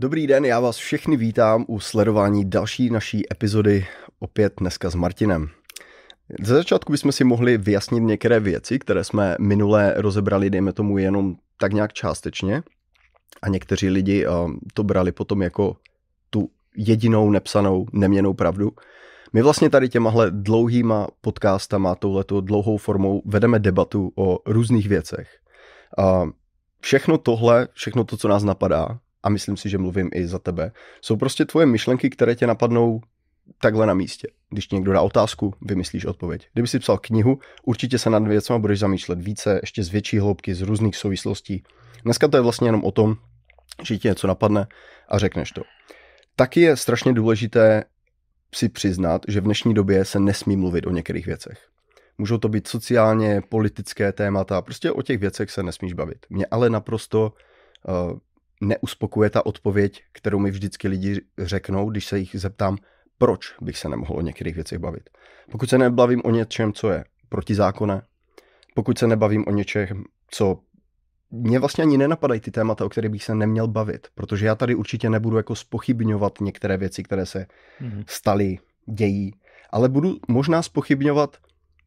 Dobrý den, já vás všechny vítám u sledování další naší epizody opět dneska s Martinem. Ze začátku bychom si mohli vyjasnit některé věci, které jsme minule rozebrali, dejme tomu jenom tak nějak částečně. A někteří lidi eh, to brali potom jako tu jedinou nepsanou, neměnou pravdu. My vlastně tady těmahle dlouhýma podcastama, touhleto dlouhou formou vedeme debatu o různých věcech. A všechno tohle, všechno to, co nás napadá, a myslím si, že mluvím i za tebe, jsou prostě tvoje myšlenky, které tě napadnou takhle na místě. Když někdo dá otázku, vymyslíš odpověď. Kdyby si psal knihu, určitě se nad věcmi budeš zamýšlet více, ještě z větší hloubky, z různých souvislostí. Dneska to je vlastně jenom o tom, že ti něco napadne a řekneš to. Taky je strašně důležité si přiznat, že v dnešní době se nesmí mluvit o některých věcech. Můžou to být sociálně, politické témata, prostě o těch věcech se nesmíš bavit. Mě ale naprosto uh, neuspokuje ta odpověď, kterou mi vždycky lidi řeknou, když se jich zeptám, proč bych se nemohl o některých věcech bavit. Pokud se nebavím o něčem, co je protizákonné, pokud se nebavím o něčem, co mě vlastně ani nenapadají ty témata, o kterých bych se neměl bavit, protože já tady určitě nebudu jako spochybňovat některé věci, které se mm-hmm. staly, dějí, ale budu možná spochybňovat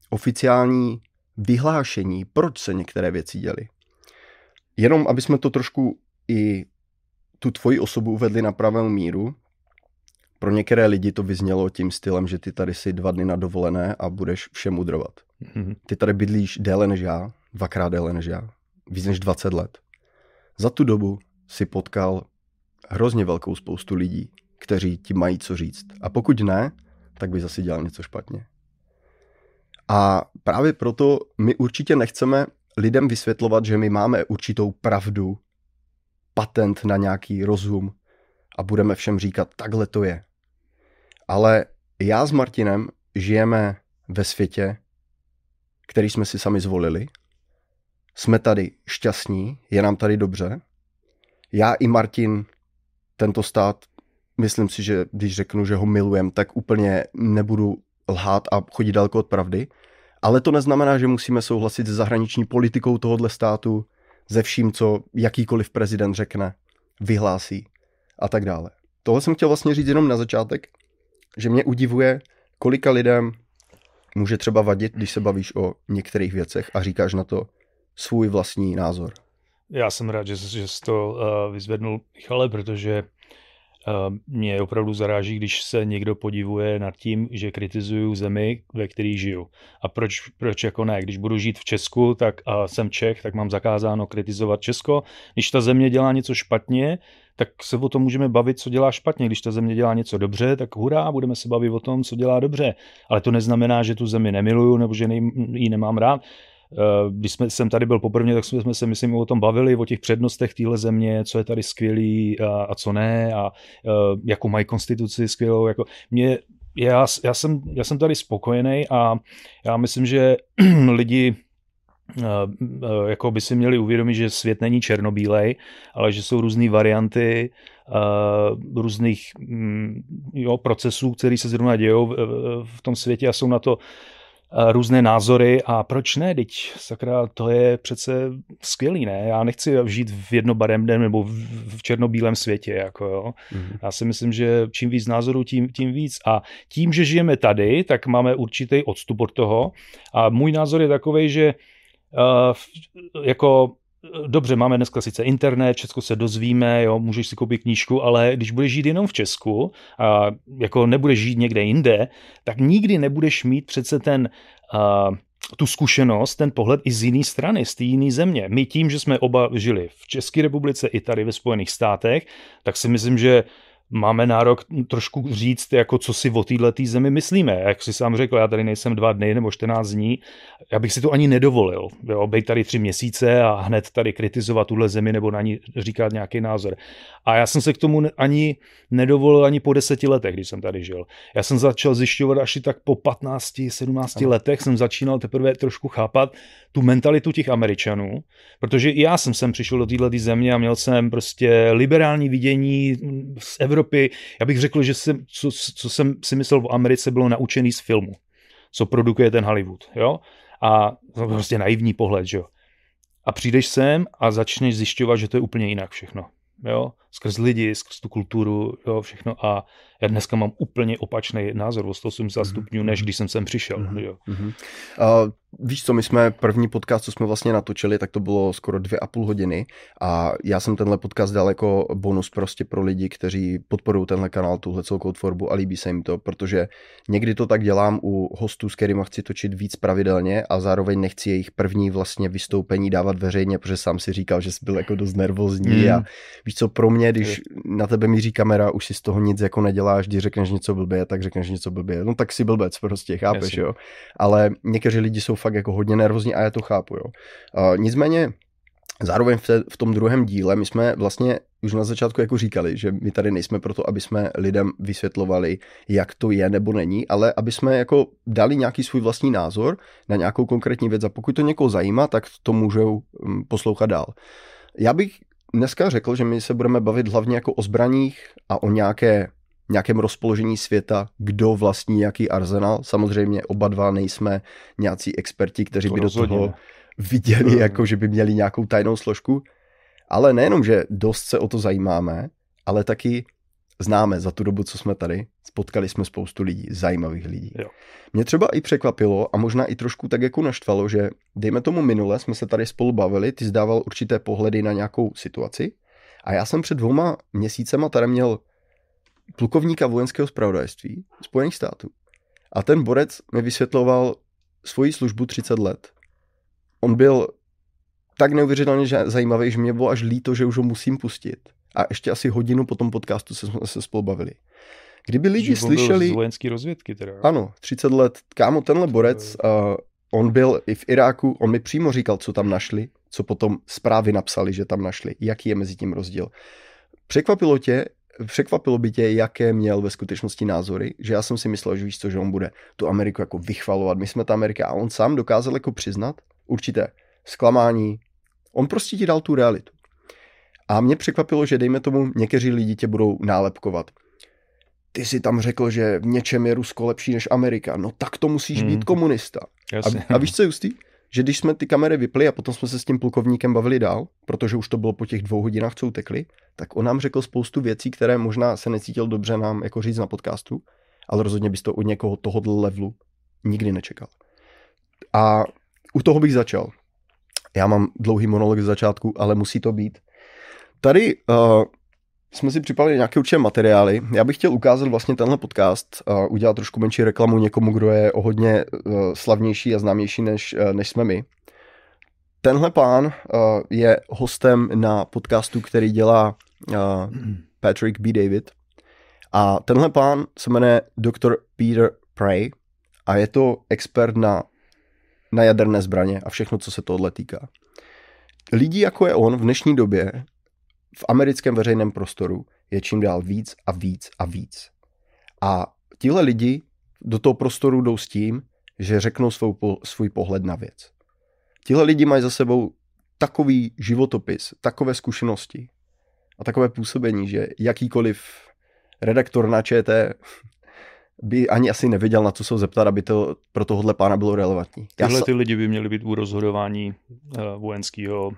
oficiální vyhlášení, proč se některé věci děly. Jenom, aby jsme to trošku i tu tvoji osobu uvedli na pravou míru, pro některé lidi to vyznělo tím stylem, že ty tady si dva dny na dovolené a budeš všem udrovat. Mm-hmm. Ty tady bydlíš déle než já, dvakrát déle než já, víc než 20 let. Za tu dobu si potkal hrozně velkou spoustu lidí, kteří ti mají co říct. A pokud ne, tak by zase dělal něco špatně. A právě proto my určitě nechceme lidem vysvětlovat, že my máme určitou pravdu, patent na nějaký rozum a budeme všem říkat, takhle to je. Ale já s Martinem žijeme ve světě, který jsme si sami zvolili. Jsme tady šťastní, je nám tady dobře. Já i Martin tento stát, myslím si, že když řeknu, že ho milujem, tak úplně nebudu lhát a chodit daleko od pravdy. Ale to neznamená, že musíme souhlasit s zahraniční politikou tohohle státu, ze vším, co jakýkoliv prezident řekne, vyhlásí a tak dále. Tohle jsem chtěl vlastně říct jenom na začátek, že mě udivuje, kolika lidem může třeba vadit, když se bavíš o některých věcech a říkáš na to svůj vlastní názor. Já jsem rád, že, že jsi to uh, vyzvednul, Michale, protože mě opravdu zaráží, když se někdo podivuje nad tím, že kritizuju zemi, ve které žiju. A proč, proč jako ne? Když budu žít v Česku, tak a jsem Čech, tak mám zakázáno kritizovat Česko. Když ta země dělá něco špatně, tak se o tom můžeme bavit, co dělá špatně. Když ta země dělá něco dobře, tak hurá, budeme se bavit o tom, co dělá dobře. Ale to neznamená, že tu zemi nemiluju nebo že ji nemám rád. Eh, když jsme, jsem tady byl poprvé, tak jsme se, myslím, o tom bavili, o těch přednostech téhle země, co je tady skvělý a, a co ne, a, a eh, jakou mají konstituci skvělou. Jako, mě, já, já, jsem, já jsem tady spokojený a já myslím, že lidi Eh, jako by si měli uvědomit, že svět není černobílej, ale že jsou různé varianty různých um, jo, procesů, které se zrovna dějou v, v tom světě a jsou na to různé názory a proč ne, teď sakra, to je přece skvělý, ne? Já nechci žít v jednobarevném nebo v černobílém světě, jako jo. Mm-hmm. Já si myslím, že čím víc názorů, tím, tím víc. A tím, že žijeme tady, tak máme určitý odstup od toho a můj názor je takový, že Uh, jako dobře, máme dneska sice internet, Česko se dozvíme, jo, můžeš si koupit knížku, ale když budeš žít jenom v Česku a jako nebudeš žít někde jinde, tak nikdy nebudeš mít přece ten uh, tu zkušenost, ten pohled i z jiné strany, z té jiné země. My tím, že jsme oba žili v České republice i tady ve Spojených státech, tak si myslím, že máme nárok trošku říct, jako co si o této zemi myslíme. Jak si sám řekl, já tady nejsem dva dny nebo 14 dní, já bych si to ani nedovolil. Jo, být tady tři měsíce a hned tady kritizovat tuhle zemi nebo na ní říkat nějaký názor. A já jsem se k tomu ani nedovolil ani po deseti letech, když jsem tady žil. Já jsem začal zjišťovat až tak po 15, 17 ano. letech jsem začínal teprve trošku chápat tu mentalitu těch Američanů, protože i já jsem sem přišel do této země a měl jsem prostě liberální vidění z Evropy. Já bych řekl, že jsem, co, co jsem si myslel v Americe, bylo naučený z filmu, co produkuje ten Hollywood. Jo? A to prostě naivní pohled, že jo. A přijdeš sem a začneš zjišťovat, že to je úplně jinak všechno. Jo? skrz lidi, skrz tu kulturu, jo, všechno a já dneska mám úplně opačný názor o 180 mm-hmm. stupňů, než když jsem sem přišel. Mm-hmm. Jo. Mm-hmm. Uh, víš co, my jsme první podcast, co jsme vlastně natočili, tak to bylo skoro dvě a půl hodiny a já jsem tenhle podcast dal jako bonus prostě pro lidi, kteří podporují tenhle kanál, tuhle celkou tvorbu a líbí se jim to, protože někdy to tak dělám u hostů, s kterými chci točit víc pravidelně a zároveň nechci jejich první vlastně vystoupení dávat veřejně, protože sám si říkal, že jsi byl jako dost nervózní mm. a víš co, pro mě, když na tebe míří kamera, už si z toho nic jako neděláš, když řekneš něco blbě, tak řekneš něco blbě, no tak si blbec prostě, chápeš, Jasně. jo. Ale někteří lidi jsou fakt jako hodně nervózní a já to chápu, jo. Uh, nicméně Zároveň v, te, v tom druhém díle my jsme vlastně už na začátku jako říkali, že my tady nejsme proto, aby jsme lidem vysvětlovali, jak to je nebo není, ale aby jsme jako dali nějaký svůj vlastní názor na nějakou konkrétní věc a pokud to někoho zajímá, tak to můžou mm, poslouchat dál. Já bych dneska řekl, že my se budeme bavit hlavně jako o zbraních a o nějaké nějakém rozpoložení světa, kdo vlastní jaký arzenál. Samozřejmě oba dva nejsme nějací experti, kteří to by rozhodně. do toho viděli, jako že by měli nějakou tajnou složku. Ale nejenom, že dost se o to zajímáme, ale taky známe za tu dobu, co jsme tady. Spotkali jsme spoustu lidí, zajímavých lidí. Jo. Mě třeba i překvapilo a možná i trošku tak jako naštvalo, že dejme tomu minule jsme se tady spolu bavili, ty zdával určité pohledy na nějakou situaci a já jsem před dvouma měsícema tady měl plukovníka vojenského zpravodajství Spojených států. A ten borec mi vysvětloval svoji službu 30 let. On byl tak neuvěřitelně zajímavý, že mě bylo až líto, že už ho musím pustit. A ještě asi hodinu po tom podcastu se, se spolu bavili. Kdyby lidi že slyšeli... z vojenský rozvědky teda. Ano, 30 let. Kámo, tenhle borec, uh, on byl i v Iráku, on mi přímo říkal, co tam našli, co potom zprávy napsali, že tam našli, jaký je mezi tím rozdíl. Překvapilo tě, překvapilo by tě, jaké měl ve skutečnosti názory, že já jsem si myslel, že víš co, že on bude tu Ameriku jako vychvalovat, my jsme ta Amerika a on sám dokázal jako přiznat určité zklamání, on prostě ti dal tu realitu. A mě překvapilo, že dejme tomu, někteří lidi tě budou nálepkovat. Ty si tam řekl, že v něčem je Rusko lepší než Amerika. No tak to musíš hmm. být komunista. A, a víš co, Justý? Že když jsme ty kamery vypli a potom jsme se s tím plukovníkem bavili dál, protože už to bylo po těch dvou hodinách, co utekli, tak on nám řekl spoustu věcí, které možná se necítil dobře nám jako říct na podcastu, ale rozhodně bys to od někoho tohohle levelu nikdy nečekal. A u toho bych začal. Já mám dlouhý monolog z začátku, ale musí to být. Tady uh, jsme si připravili nějaké určité materiály. Já bych chtěl ukázat vlastně tenhle podcast a udělat trošku menší reklamu někomu, kdo je o hodně uh, slavnější a známější než, uh, než jsme my. Tenhle pán uh, je hostem na podcastu, který dělá uh, Patrick B. David. A tenhle pán se jmenuje Dr. Peter Prey a je to expert na, na jaderné zbraně a všechno, co se tohle týká. Lidí jako je on v dnešní době v americkém veřejném prostoru je čím dál víc a víc a víc. A tihle lidi do toho prostoru jdou s tím, že řeknou svou, svůj pohled na věc. Tihle lidi mají za sebou takový životopis, takové zkušenosti a takové působení, že jakýkoliv redaktor na ČT by ani asi nevěděl, na co se zeptat, aby to pro tohohle pána bylo relevantní. Tyhle ty lidi by měli být u rozhodování uh, vojenského, uh,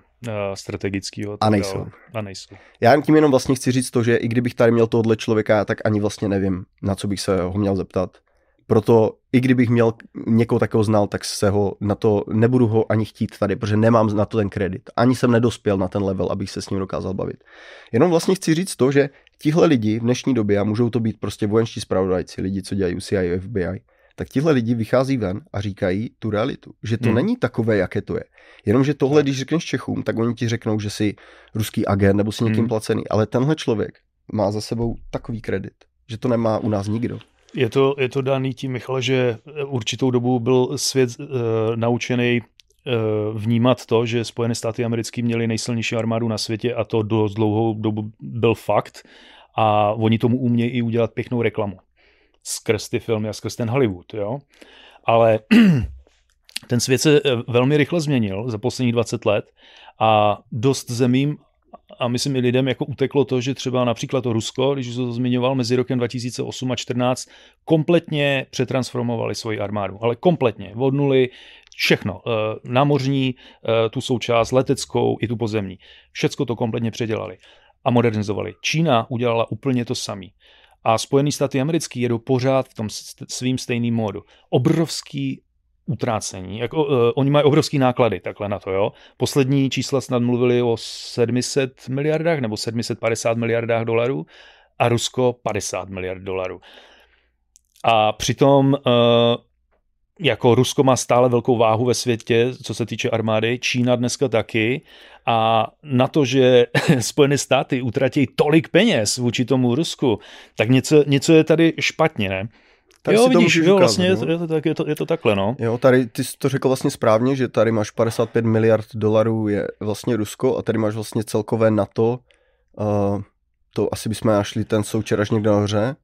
strategického. A nejsou. A nejsou. Já tím jenom vlastně chci říct to, že i kdybych tady měl tohohle člověka, tak ani vlastně nevím, na co bych se ho měl zeptat. Proto i kdybych měl někoho takového znal, tak se ho na to nebudu ho ani chtít tady, protože nemám na to ten kredit. Ani jsem nedospěl na ten level, abych se s ním dokázal bavit. Jenom vlastně chci říct to, že tihle lidi v dnešní době, a můžou to být prostě vojenští spravodajci, lidi, co dělají CIA, FBI, tak tihle lidi vychází ven a říkají tu realitu. Že to hmm. není takové, jaké to je. Jenomže tohle, když řekneš Čechům, tak oni ti řeknou, že jsi ruský agent nebo si někým hmm. placený. Ale tenhle člověk má za sebou takový kredit, že to nemá u nás nikdo. Je to, je to daný tím, Michale, že určitou dobu byl svět uh, naučený vnímat to, že Spojené státy americké měly nejsilnější armádu na světě a to do dlouhou dobu byl fakt a oni tomu umějí i udělat pěknou reklamu skrz ty filmy a skrz ten Hollywood, jo. Ale ten svět se eh, velmi rychle změnil za posledních 20 let a dost zemím a myslím i lidem jako uteklo to, že třeba například to Rusko, když to zmiňoval mezi rokem 2008 a 2014, kompletně přetransformovali svoji armádu, ale kompletně, od nuly, všechno, eh, námořní, eh, tu součást leteckou i tu pozemní, všecko to kompletně předělali. a modernizovali. Čína udělala úplně to samé. A Spojené státy americké jedou pořád v tom svým stejným módu. Obrovský utrácení. Jako, uh, oni mají obrovský náklady takhle na to, jo. Poslední čísla snad mluvili o 700 miliardách nebo 750 miliardách dolarů a Rusko 50 miliard dolarů. A přitom uh, jako Rusko má stále velkou váhu ve světě, co se týče armády, Čína dneska taky a na to, že Spojené státy utratí tolik peněz vůči tomu Rusku, tak něco, něco je tady špatně, ne? Tady jo, si to vidíš, můžeš jo, ukázat, vlastně je no. to, je, to, tak, je, to, je to takhle, no. Jo, tady ty jsi to řekl vlastně správně, že tady máš 55 miliard dolarů je vlastně Rusko a tady máš vlastně celkové NATO, uh, to asi bychom našli ten součer až někde nahoře.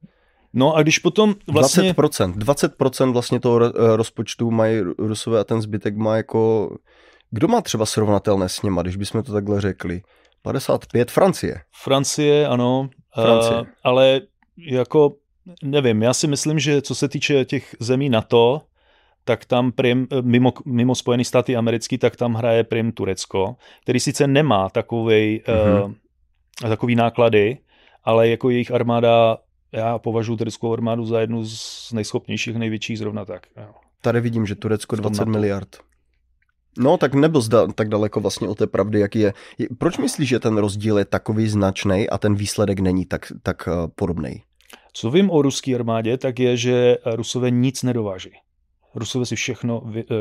No a když potom vlastně... 20%, 20% vlastně toho eh, rozpočtu mají Rusové a ten zbytek má jako... Kdo má třeba srovnatelné s něma, když bychom to takhle řekli? 55, Francie. Francie, ano. Francie. Uh, ale jako, nevím, já si myslím, že co se týče těch zemí NATO, tak tam prim, mimo, mimo Spojené státy americký, tak tam hraje prim Turecko, který sice nemá takovej, mm-hmm. uh, takový náklady, ale jako jejich armáda, já považuji tureckou armádu za jednu z nejschopnějších, největších zrovna tak. Jo. Tady vidím, že Turecko V tom 20 NATO. miliard. No, tak nebyl zda, tak daleko vlastně o té pravdy, jaký je. Proč myslíš, že ten rozdíl je takový značný a ten výsledek není tak, tak uh, podobný? Co vím o ruské armádě, tak je, že Rusové nic nedováží. Rusové si všechno vy, uh,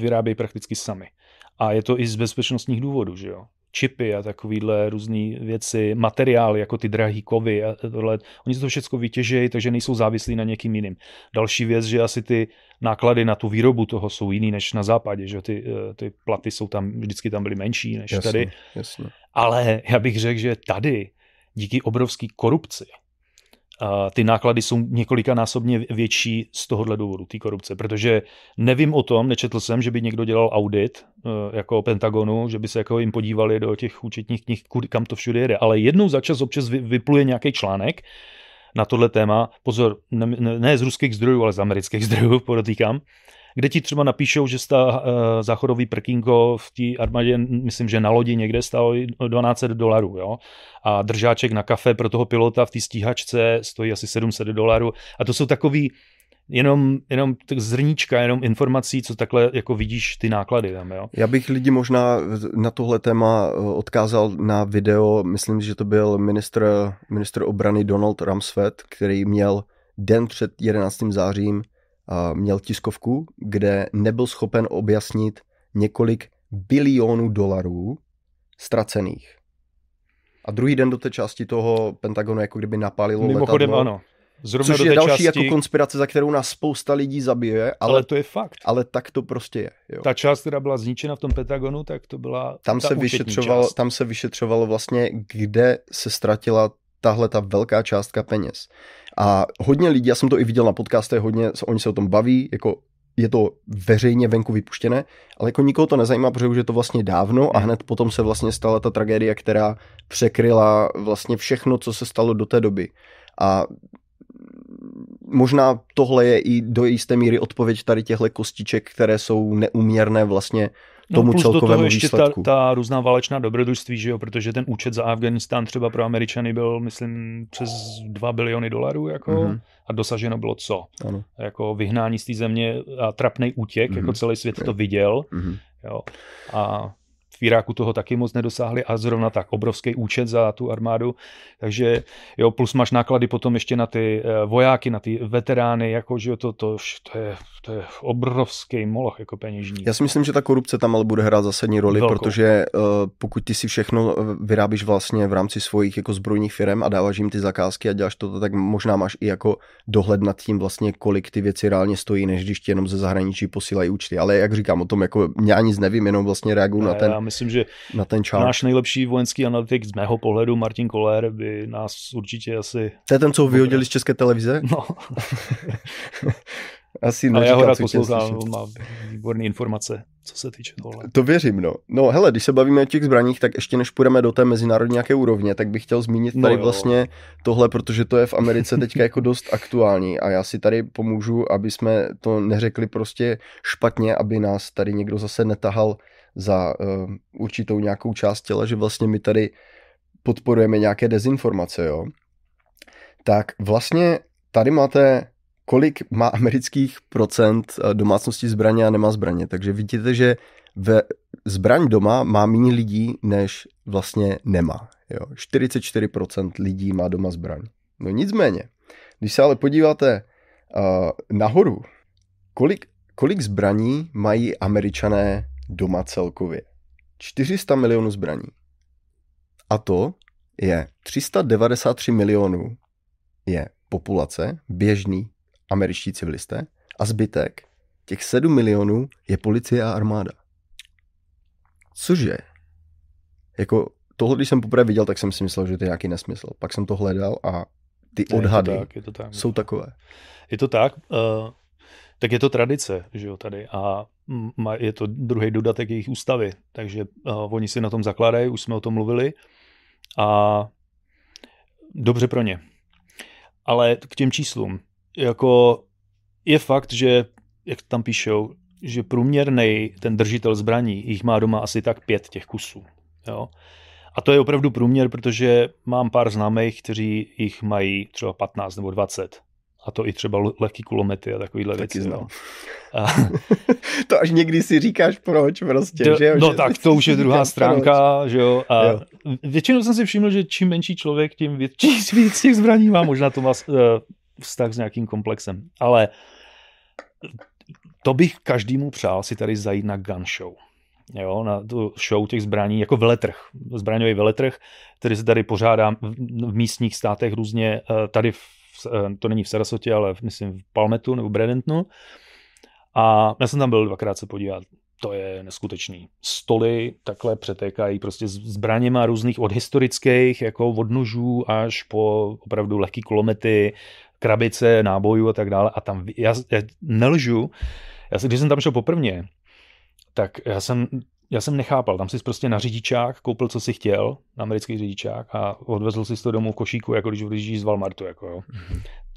vyrábějí prakticky sami. A je to i z bezpečnostních důvodů, že jo. Čipy a takovéhle různé věci, materiály jako ty drahý kovy a tohle, oni si to všechno vytěžejí, takže nejsou závislí na někým jiným. Další věc, že asi ty náklady na tu výrobu toho jsou jiný než na západě, že ty, eh, ty platy jsou tam, vždycky tam byly menší než Jasně, tady. jasně. Ale já bych řekl, že tady díky obrovské korupci a ty náklady jsou několikanásobně větší z tohohle důvodu, té korupce, protože nevím o tom, nečetl jsem, že by někdo dělal audit eh, jako Pentagonu, že by se jako jim podívali do těch účetních knih, kam to všude jede, ale jednou za čas občas vy- vypluje nějaký článek na tohle téma, pozor, ne, ne, ne z ruských zdrojů, ale z amerických zdrojů, podotýkám, kde ti třeba napíšou, že sta uh, záchodový prkínko v té armádě, myslím, že na lodi někde stálo 1200 dolarů, jo. A držáček na kafe pro toho pilota v té stíhačce stojí asi 700 dolarů. A to jsou takový jenom, jenom tak zrníčka, jenom informací, co takhle jako vidíš ty náklady tam, jo. Já bych lidi možná na tohle téma eh, odkázal na video, myslím, že to byl ministr, ministr obrany Donald Rumsfeld, který měl den před 11. zářím měl tiskovku, kde nebyl schopen objasnit několik bilionů dolarů ztracených. A druhý den do té části toho Pentagonu jako kdyby napálilo Mimochodem letadlo. ano. Zrovna Což do je té další části, jako konspirace, za kterou nás spousta lidí zabije, ale, ale to je fakt. ale tak to prostě je. Jo. Ta část, která byla zničena v tom Pentagonu, tak to byla Tam ta se, účetní vyšetřovalo, část. tam se vyšetřovalo vlastně, kde se ztratila tahle ta velká částka peněz. A hodně lidí, já jsem to i viděl na podcastech, hodně, oni se o tom baví, jako je to veřejně venku vypuštěné, ale jako nikoho to nezajímá, protože už je to vlastně dávno a hned potom se vlastně stala ta tragédie, která překryla vlastně všechno, co se stalo do té doby. A možná tohle je i do jisté míry odpověď tady těchto kostiček, které jsou neuměrné vlastně tomu no, plus do celkovému toho ještě ta, výsledku. ta různá válečná dobrodružství, že jo, protože ten účet za Afganistán třeba pro Američany byl, myslím, přes 2 biliony dolarů, jako, Mhm. mm-hmm. a dosaženo bylo co? Ano. Jako vyhnání z té země a trapný útěk, mm-hmm. jako Mhm. celý svět to viděl, Mhm. jo, a v Iráku toho taky moc nedosáhli a zrovna tak obrovský účet za tu armádu, takže jo, plus máš náklady potom ještě na ty eh, vojáky, na ty veterány, jako že jo, to, to, to, je, to je obrovský moloch jako peněžní. Já si myslím, že ta korupce tam ale bude hrát zásadní roli, Velkou. protože uh, pokud ty si všechno eh, vyrábíš vlastně v rámci svojich jako zbrojních firm a dáváš jim ty zakázky a děláš to, tak možná máš i jako dohled nad tím vlastně, kolik ty věci reálně stojí, než když ti jenom ze zahraničí posílají účty. Ale jak říkám o tom, jako já nic nevím, jenom vlastně reaguju na ten, myslím, že na ten čas. náš nejlepší vojenský analytik z mého pohledu, Martin Koller, by nás určitě asi... To je ten, co ho vyhodili z české televize? No, Asi ale já ho rád poslouchám, má výborné informace, co se týče tohle. To věřím, no. No hele, když se bavíme o těch zbraních, tak ještě než půjdeme do té mezinárodní nějaké úrovně, tak bych chtěl zmínit No tady jo. vlastně tohle, protože to je v Americe teďka jako dost aktuální a já si tady pomůžu, aby jsme to neřekli prostě špatně, aby nás tady někdo zase netahal za uh, určitou nějakou část těla, že vlastně my tady podporujeme nějaké dezinformace, jo, tak vlastně tady máte kolik má amerických procent eh, domácností zbraně a nemá zbraně. Takže vidíte, že ve zbraň doma má méně lidí, než vlastně nemá. Jo. 44% lidí má doma zbraň. No nicméně, když se ale podíváte uh, nahoru, kolik, kolik zbraní mají američané doma celkově? 400 milionů zbraní. A to je 393 milionů je populace, běžný američtí civilisté a zbytek, těch 7 milionů, je policie a armáda. Cože? Jako tohle, když jsem poprvé viděl, tak jsem si myslel, že to je nějaký nesmysl. Pak jsem to hledal a ty odhady je to tak, je to tak, jsou takové. Je to tak, uh, tak je to tradice, že jo, tady a je to druhý dodatek jejich ústavy, takže uh, oni si na tom zakládají, už jsme o tom mluvili a dobře pro ně. Ale k těm číslům, jako je fakt, že, jak tam píšou, že průměrný ten držitel zbraní jich má doma asi tak pět těch kusů. Jo? A to je opravdu průměr, protože mám pár známých, kteří jich mají třeba 15 nebo 20. A to i třeba lehký kulomety a takovýhle Taky věci. Znám. A... to až někdy si říkáš proč prostě, to, že jo? No že tak to už je druhá stránka, proč. že jo. A jo. většinou jsem si všiml, že čím menší člověk, tím větší víc těch zbraní má. Možná to má uh, vztah s nějakým komplexem. Ale to bych každému přál si tady zajít na gun show. Jo, na tu show těch zbraní, jako veletrh, zbraňový veletrh, který se tady pořádá v místních státech různě, eh, tady v, eh, to není v Sarasotě, ale v, myslím v Palmetu nebo Bredentonu. A já jsem tam byl dvakrát se podívat. To je neskutečný. Stoly takhle přetékají prostě zbraněma různých od historických, jako od nožů až po opravdu lehký kulomety, krabice nábojů a tak dále. A tam, já, já nelžu, já, když jsem tam šel poprvně, tak já jsem, já jsem nechápal, tam si prostě na řidičák koupil, co si chtěl, na americký řidičák a odvezl si to domů v košíku, jako když odjíždíš z Walmartu. Jako, jo.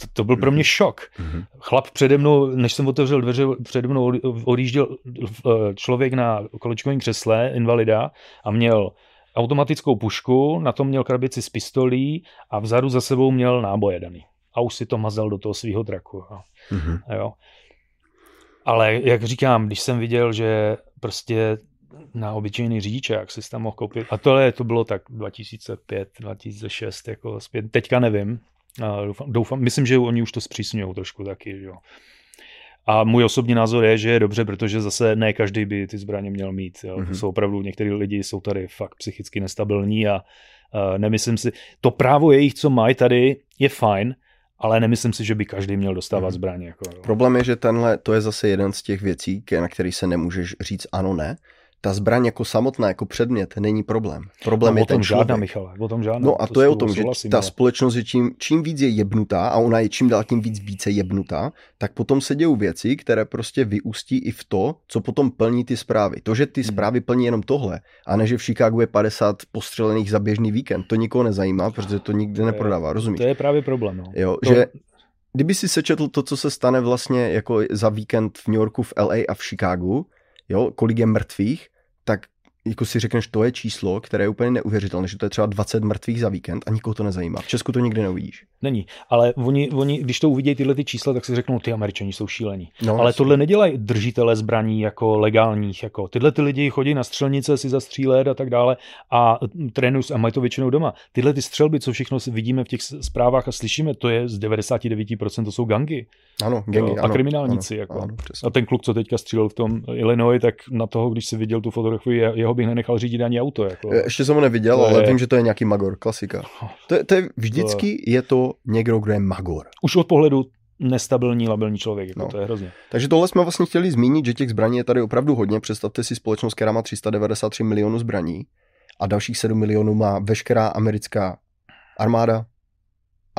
To, to byl pro mě šok. Mm-hmm. Chlap přede mnou, než jsem otevřel dveře, přede mnou odjížděl eh, člověk na kolečkovém křesle, invalida, a měl automatickou pušku, na tom měl krabici s pistolí a vzadu za sebou měl náboje daný a už si to mazel do toho svého traku. Jo. Mm-hmm. jo. Ale jak říkám, když jsem viděl, že prostě na obyčejný řidičák si tam mohl koupit, a tohle to bylo tak 2005, 2006, jako zpět, teďka nevím, doufám, doufám, myslím, že oni už to zpřísňují trošku taky, jo. A můj osobní názor je, že je dobře, protože zase ne každý by ty zbraně měl mít. Jo. Mm-hmm. Jsou opravdu, některý lidi jsou tady fakt psychicky nestabilní a uh, nemyslím si, to právo jejich, co mají tady, je fajn, ale nemyslím si, že by každý měl dostávat hmm. zbraně. Jako, Problém je, že tenhle, to je zase jeden z těch věcí, na který se nemůžeš říct ano, ne, ta zbraň jako samotná, jako předmět, není problém. Problém no, je o tom ten žádná, Michale, o tom žádná. No a to, to je o tom, že ta ale... společnost je čím, čím víc je jebnutá a ona je čím dál tím víc více jebnutá, tak potom se dějou věci, které prostě vyústí i v to, co potom plní ty zprávy. To, že ty hmm. zprávy plní jenom tohle, a ne, že v Chicagu je 50 postřelených za běžný víkend, to nikoho nezajímá, protože to nikdy neprodává, rozumíš? To je právě problém. No. Jo, to... že kdyby si sečetl to, co se stane vlastně jako za víkend v New Yorku, v LA a v Chicagu, jo, kolik je mrtvých, jako si řekneš, to je číslo, které je úplně neuvěřitelné, že to je třeba 20 mrtvých za víkend a nikoho to nezajímá. V Česku to nikdy neuvidíš. Není, ale oni, oni když to uvidí tyhle ty čísla, tak si řeknou, ty američani jsou šílení. No, ale tohle nedělají držitele zbraní jako legálních. Jako. Tyhle ty lidi chodí na střelnice si zastřílet a tak dále a trénují a mají to většinou doma. Tyhle ty střelby, co všechno vidíme v těch zprávách a slyšíme, to je z 99% to jsou gangy. Ano, gangy, jo, a ano, kriminálníci. Ano, jako. ano, a ten kluk, co teďka střílel v tom Illinois, tak na toho, když si viděl tu fotografii, jeho bych nenechal řídit ani auto. Jako. Ještě jsem ho neviděl, to ale je... vím, že to je nějaký magor, klasika. To je, to je vždycky to... je to někdo, kdo je magor. Už od pohledu nestabilní, labilní člověk, jako no. to je hrozně. Takže tohle jsme vlastně chtěli zmínit, že těch zbraní je tady opravdu hodně. Představte si společnost, která má 393 milionů zbraní a dalších 7 milionů má veškerá americká armáda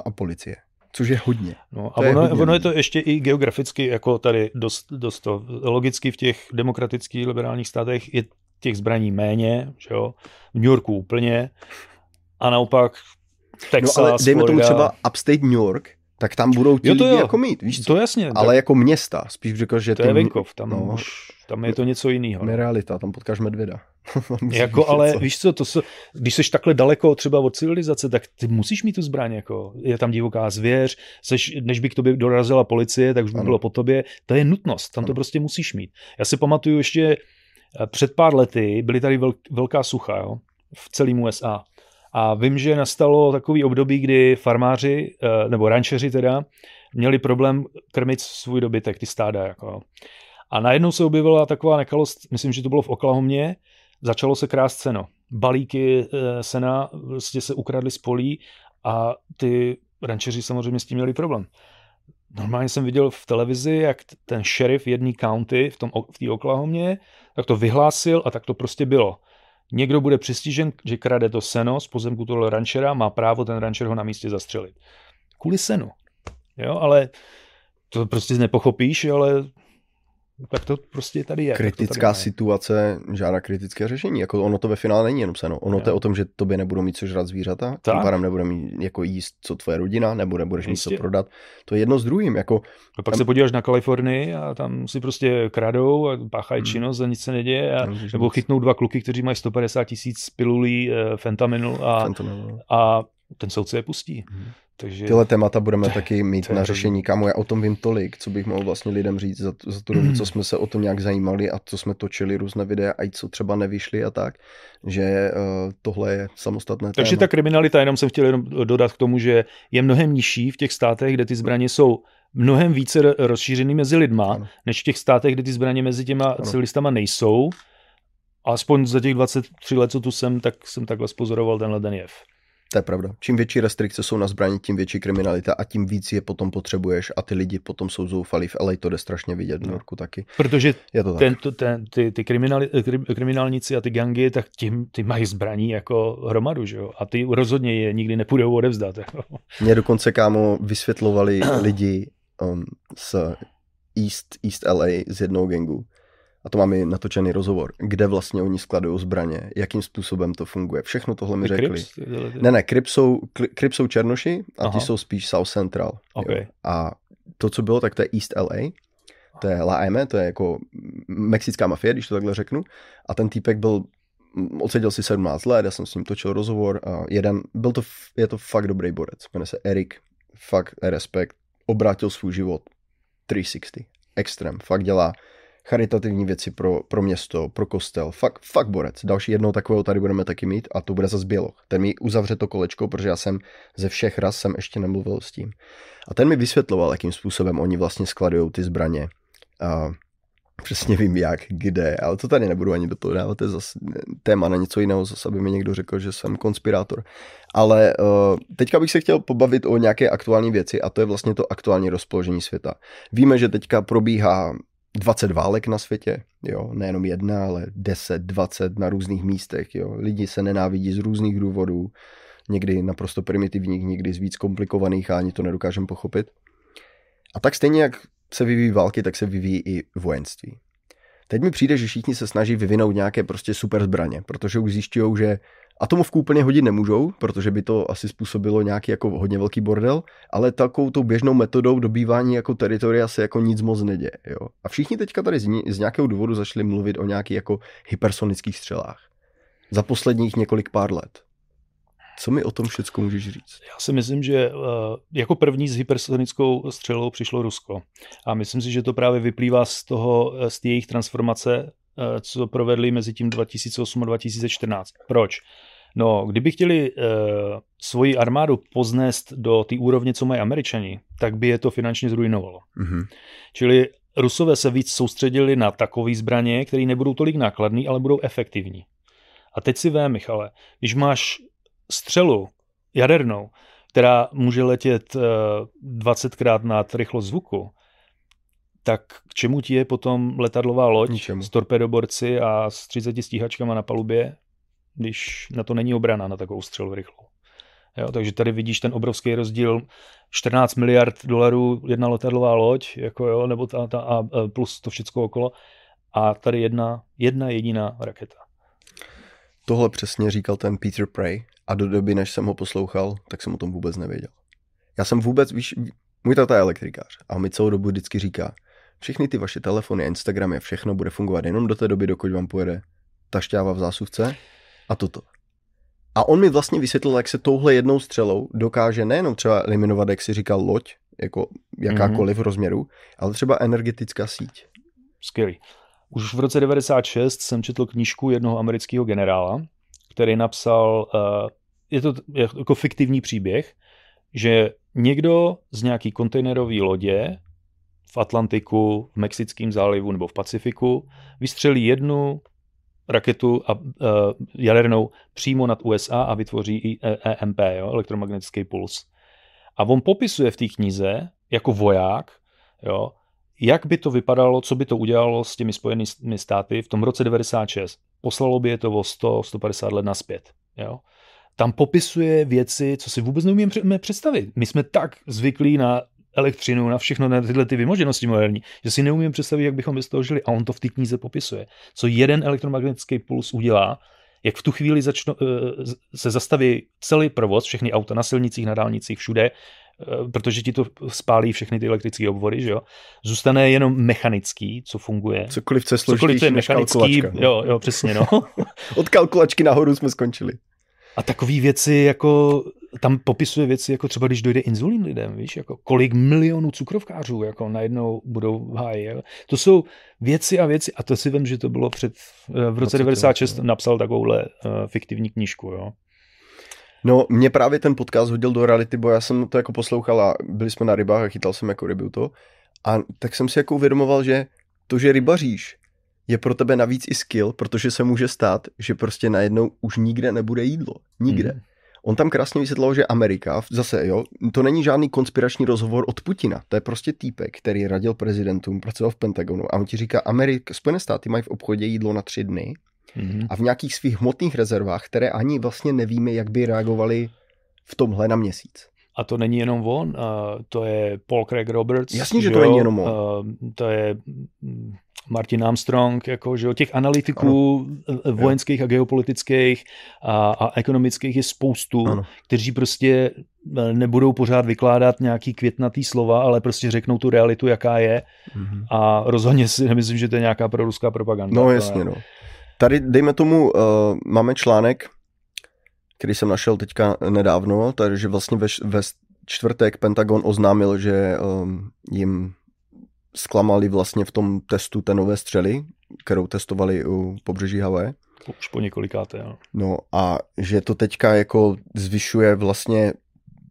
a policie což je hodně. No, a to ono, je hodně ono je to ještě i geograficky jako tady dost, dost to. Logicky v těch demokratických liberálních státech je těch zbraní méně, že jo? v New Yorku úplně a naopak Texas, no, ale dejme Florida. tomu třeba upstate New York, tak tam budou ti jo, to lidi jo. jako mít, víš co? To jasně. Ale tak... jako města, spíš řekl, že... To ty... je venkov, tam, no, už, tam je to něco jiného. Nerealita, tam potkáš medvěda. jako, ale co? víš co, to se, když jsi takhle daleko třeba od civilizace, tak ty musíš mít tu zbraň, jako je tam divoká zvěř, seš, než by k tobě dorazila policie, tak už by ano. bylo po tobě, to je nutnost, tam ano. to prostě musíš mít. Já si pamatuju ještě před pár lety, byly tady velk, velká sucha, jo, v celém USA. A vím, že nastalo takový období, kdy farmáři, eh, nebo rančeři teda, měli problém krmit svůj dobytek, ty stáda. Jako. A najednou se objevila taková nekalost, myslím, že to bylo v Oklahomě, začalo se krást seno. Balíky eh, sena prostě se ukradly z polí a ty rančeři samozřejmě s tím měli problém. Normálně jsem viděl v televizi, jak ten šerif jedný county v, tom, v té Oklahomě, tak to vyhlásil a tak to prostě bylo. Někdo bude přistižen, že krade to seno z pozemku toho rančera, má právo ten rančer ho na místě zastřelit. Kvůli senu. Jo, ale to prostě nepochopíš, ale tak to prostě tady je. Kritická tady situace žádá kritické řešení. Jako ono to ve finále není jenom seno. Ono jo. to je o tom, že tobě nebudou mít co žrat zvířata, tak. tím pádem nebude mít jako jíst co tvoje rodina, nebo nebudeš mít co prodat. To je jedno s druhým. Jako, a pak tam... se podíváš na Kalifornii a tam si prostě kradou a páchají hmm. činnost a nic se neděje. A, nebo chytnou dva kluky, kteří mají 150 tisíc pilulí uh, fentaminu a, a ten soudce je pustí. Hmm. Takže... Tyhle témata budeme taky mít na řešení, kámo, já o tom vím tolik, co bych mohl vlastně lidem říct za, za tu dobu, co jsme se o tom nějak zajímali a co jsme točili různé videa a i co třeba nevyšly a tak, že uh, tohle je samostatné Takže téma. ta kriminalita, jenom jsem chtěl jenom dodat k tomu, že je mnohem nižší v těch státech, kde ty zbraně jsou mnohem více rozšířený mezi lidma, ano. než v těch státech, kde ty zbraně mezi těma ano. civilistama nejsou. Aspoň za těch 23 let, co tu jsem, tak jsem takhle spozoroval tenhle den jev. To je pravda. Čím větší restrikce jsou na zbraně, tím větší kriminalita a tím víc je potom potřebuješ a ty lidi potom jsou zoufalí. V LA to jde strašně vidět, v New Yorku taky. Protože je to ten, tak. ten, ty, ty kriminali, kriminálníci a ty gangy, tak tím, ty mají zbraní jako hromadu, že jo? A ty rozhodně je nikdy nepůjdou odevzdat. Jako. Mě dokonce, kámo, vysvětlovali lidi um, z East, East LA z jednou gangu, a to máme natočený rozhovor, kde vlastně oni skladují zbraně, jakým způsobem to funguje. Všechno tohle mi řekli. Crips? Ne, ne, Crips jsou, Crips jsou Černoši a Aha. ti jsou spíš South Central. Okay. Jo. A to, co bylo, tak to je East LA, to je La M, to je jako mexická mafie, když to takhle řeknu. A ten týpek byl, odseděl si 17 let, já jsem s ním točil rozhovor a jeden, byl to, je to fakt dobrý borec, jmenuje se Erik, fakt respekt, obrátil svůj život 360, extrém, fakt dělá charitativní věci pro, pro město, pro kostel. Fakt, fakt borec. Další jednou takového tady budeme taky mít a to bude zase Běloch. Ten mi uzavře to kolečko, protože já jsem ze všech ras jsem ještě nemluvil s tím. A ten mi vysvětloval, jakým způsobem oni vlastně skladují ty zbraně. A přesně vím jak, kde, ale to tady nebudu ani do toho dávat, to je zase téma na něco jiného, zase aby mi někdo řekl, že jsem konspirátor. Ale uh, teďka bych se chtěl pobavit o nějaké aktuální věci a to je vlastně to aktuální rozpoložení světa. Víme, že teďka probíhá 20 válek na světě, jo, nejenom jedna, ale 10, 20 na různých místech, jo. Lidi se nenávidí z různých důvodů, někdy naprosto primitivních, někdy z víc komplikovaných a ani to nedokážeme pochopit. A tak stejně jak se vyvíjí války, tak se vyvíjí i vojenství. Teď mi přijde, že všichni se snaží vyvinout nějaké prostě super zbraně, protože už zjišťují, že Atomovku úplně hodit nemůžou, protože by to asi způsobilo nějaký jako hodně velký bordel, ale takovou tou běžnou metodou dobývání jako teritoria se jako nic moc neděje. Jo? A všichni teďka tady z, ní, z nějakého důvodu začali mluvit o nějakých jako hypersonických střelách. Za posledních několik pár let. Co mi o tom všechno můžeš říct? Já si myslím, že uh, jako první s hypersonickou střelou přišlo Rusko. A myslím si, že to právě vyplývá z toho, z té jejich transformace, uh, co provedli mezi tím 2008 a 2014. Proč? No, kdyby chtěli uh, svoji armádu poznést do té úrovně, co mají američani, tak by je to finančně zrujnovalo. Mm-hmm. Čili Rusové se víc soustředili na takové zbraně, které nebudou tolik nákladné, ale budou efektivní. A teď si vím, Michale, když máš střelu jadernou, která může letět uh, eh, 20krát nad rychlost zvuku, tak k čemu ti je potom letadlová loď Ničemu. s torpedoborci a s 30 stíhačkama na palubě, když na to není obrana na takovou střelu rychlou. Jo, takže tady vidíš ten obrovský rozdíl 14 miliard dolarů jedna letadlová loď, jako jo, nebo ta, ta a plus to všechno okolo a tady jedna, jedna jediná raketa. Tohle přesně říkal ten Peter Prey a do doby, než jsem ho poslouchal, tak jsem o tom vůbec nevěděl. Já jsem vůbec, víš, můj tata je elektrikář a mi celou dobu vždycky říká, všechny ty vaše telefony, Instagramy, všechno bude fungovat jenom do té doby, dokud vám pojede ta šťáva v zásuvce a toto. A on mi vlastně vysvětlil, jak se touhle jednou střelou dokáže nejenom třeba eliminovat, jak si říkal, loď, jako jakákoliv mm-hmm. rozměru, ale třeba energetická síť. Skvělý. Už v roce 96 jsem četl knížku jednoho amerického generála, který napsal, uh, je to jako fiktivní příběh, že někdo z nějaký kontejnerové lodě v Atlantiku, v Mexickém zálivu nebo v Pacifiku vystřelí jednu raketu a, uh, jadernou přímo nad USA a vytvoří i EMP, jo, elektromagnetický puls. A on popisuje v té knize jako voják, jo, jak by to vypadalo, co by to udělalo s těmi spojenými státy v tom roce 96. Poslalo by je to o 100-150 let naspět. Jo? Tam popisuje věci, co si vůbec neumíme představit. My jsme tak zvyklí na elektřinu, na všechno, na tyhle ty vymoženosti moderní, že si neumíme představit, jak bychom bez toho žili. A on to v té knize popisuje. Co jeden elektromagnetický puls udělá, jak v tu chvíli začno, eh, se zastaví celý provoz, všechny auta na silnicích, na dálnicích, všude, eh, protože ti to spálí všechny ty elektrické obvody, že jo. Zůstane jenom mechanický, co funguje. Cokoliv, co je Cokoliv, co je mechanický, no. jo, jo, přesně, no. Od kalkulačky nahoru jsme skončili. A takové věci, jako tam popisuje věci, jako třeba když dojde inzulín lidem, víš, jako kolik milionů cukrovkářů jako najednou budou v háji. To jsou věci a věci, a to si vím, že to bylo před, eh, v roce 96 napsal takovouhle uh, fiktivní knížku, jo. No, mě právě ten podcast hodil do reality, bo já jsem to jako poslouchal a byli jsme na rybách a chytal jsem jako rybu to. A tak jsem si jako uvědomoval, že to, že rybaříš, je pro tebe navíc i skill, protože se může stát, že prostě najednou už nikde nebude jídlo. Nikde. Hmm. On tam krásně vysvětlil, že Amerika, zase jo, to není žádný konspirační rozhovor od Putina, to je prostě týpek, který radil prezidentům, pracoval v Pentagonu a on ti říká, Amerika, Spojené státy mají v obchodě jídlo na tři dny mm-hmm. a v nějakých svých hmotných rezervách, které ani vlastně nevíme, jak by reagovali v tomhle na měsíc. A to není jenom on, uh, to je Paul Craig Roberts. Jasně, že to jo? není jenom on. Uh, to je Martin Armstrong, jako, že těch analytiků ano. Eh, vojenských a geopolitických a, a ekonomických je spoustu, ano. kteří prostě eh, nebudou pořád vykládat nějaký květnatý slova, ale prostě řeknou tu realitu, jaká je mm-hmm. a rozhodně si nemyslím, že to je nějaká proruská propaganda. No jasně, no. Tady, dejme tomu, uh, máme článek, který jsem našel teďka nedávno, takže vlastně ve, ve čtvrtek Pentagon oznámil, že um, jim zklamali vlastně v tom testu té nové střely, kterou testovali u pobřeží Havaje. Už po několikáté, no. No a že to teďka jako zvyšuje vlastně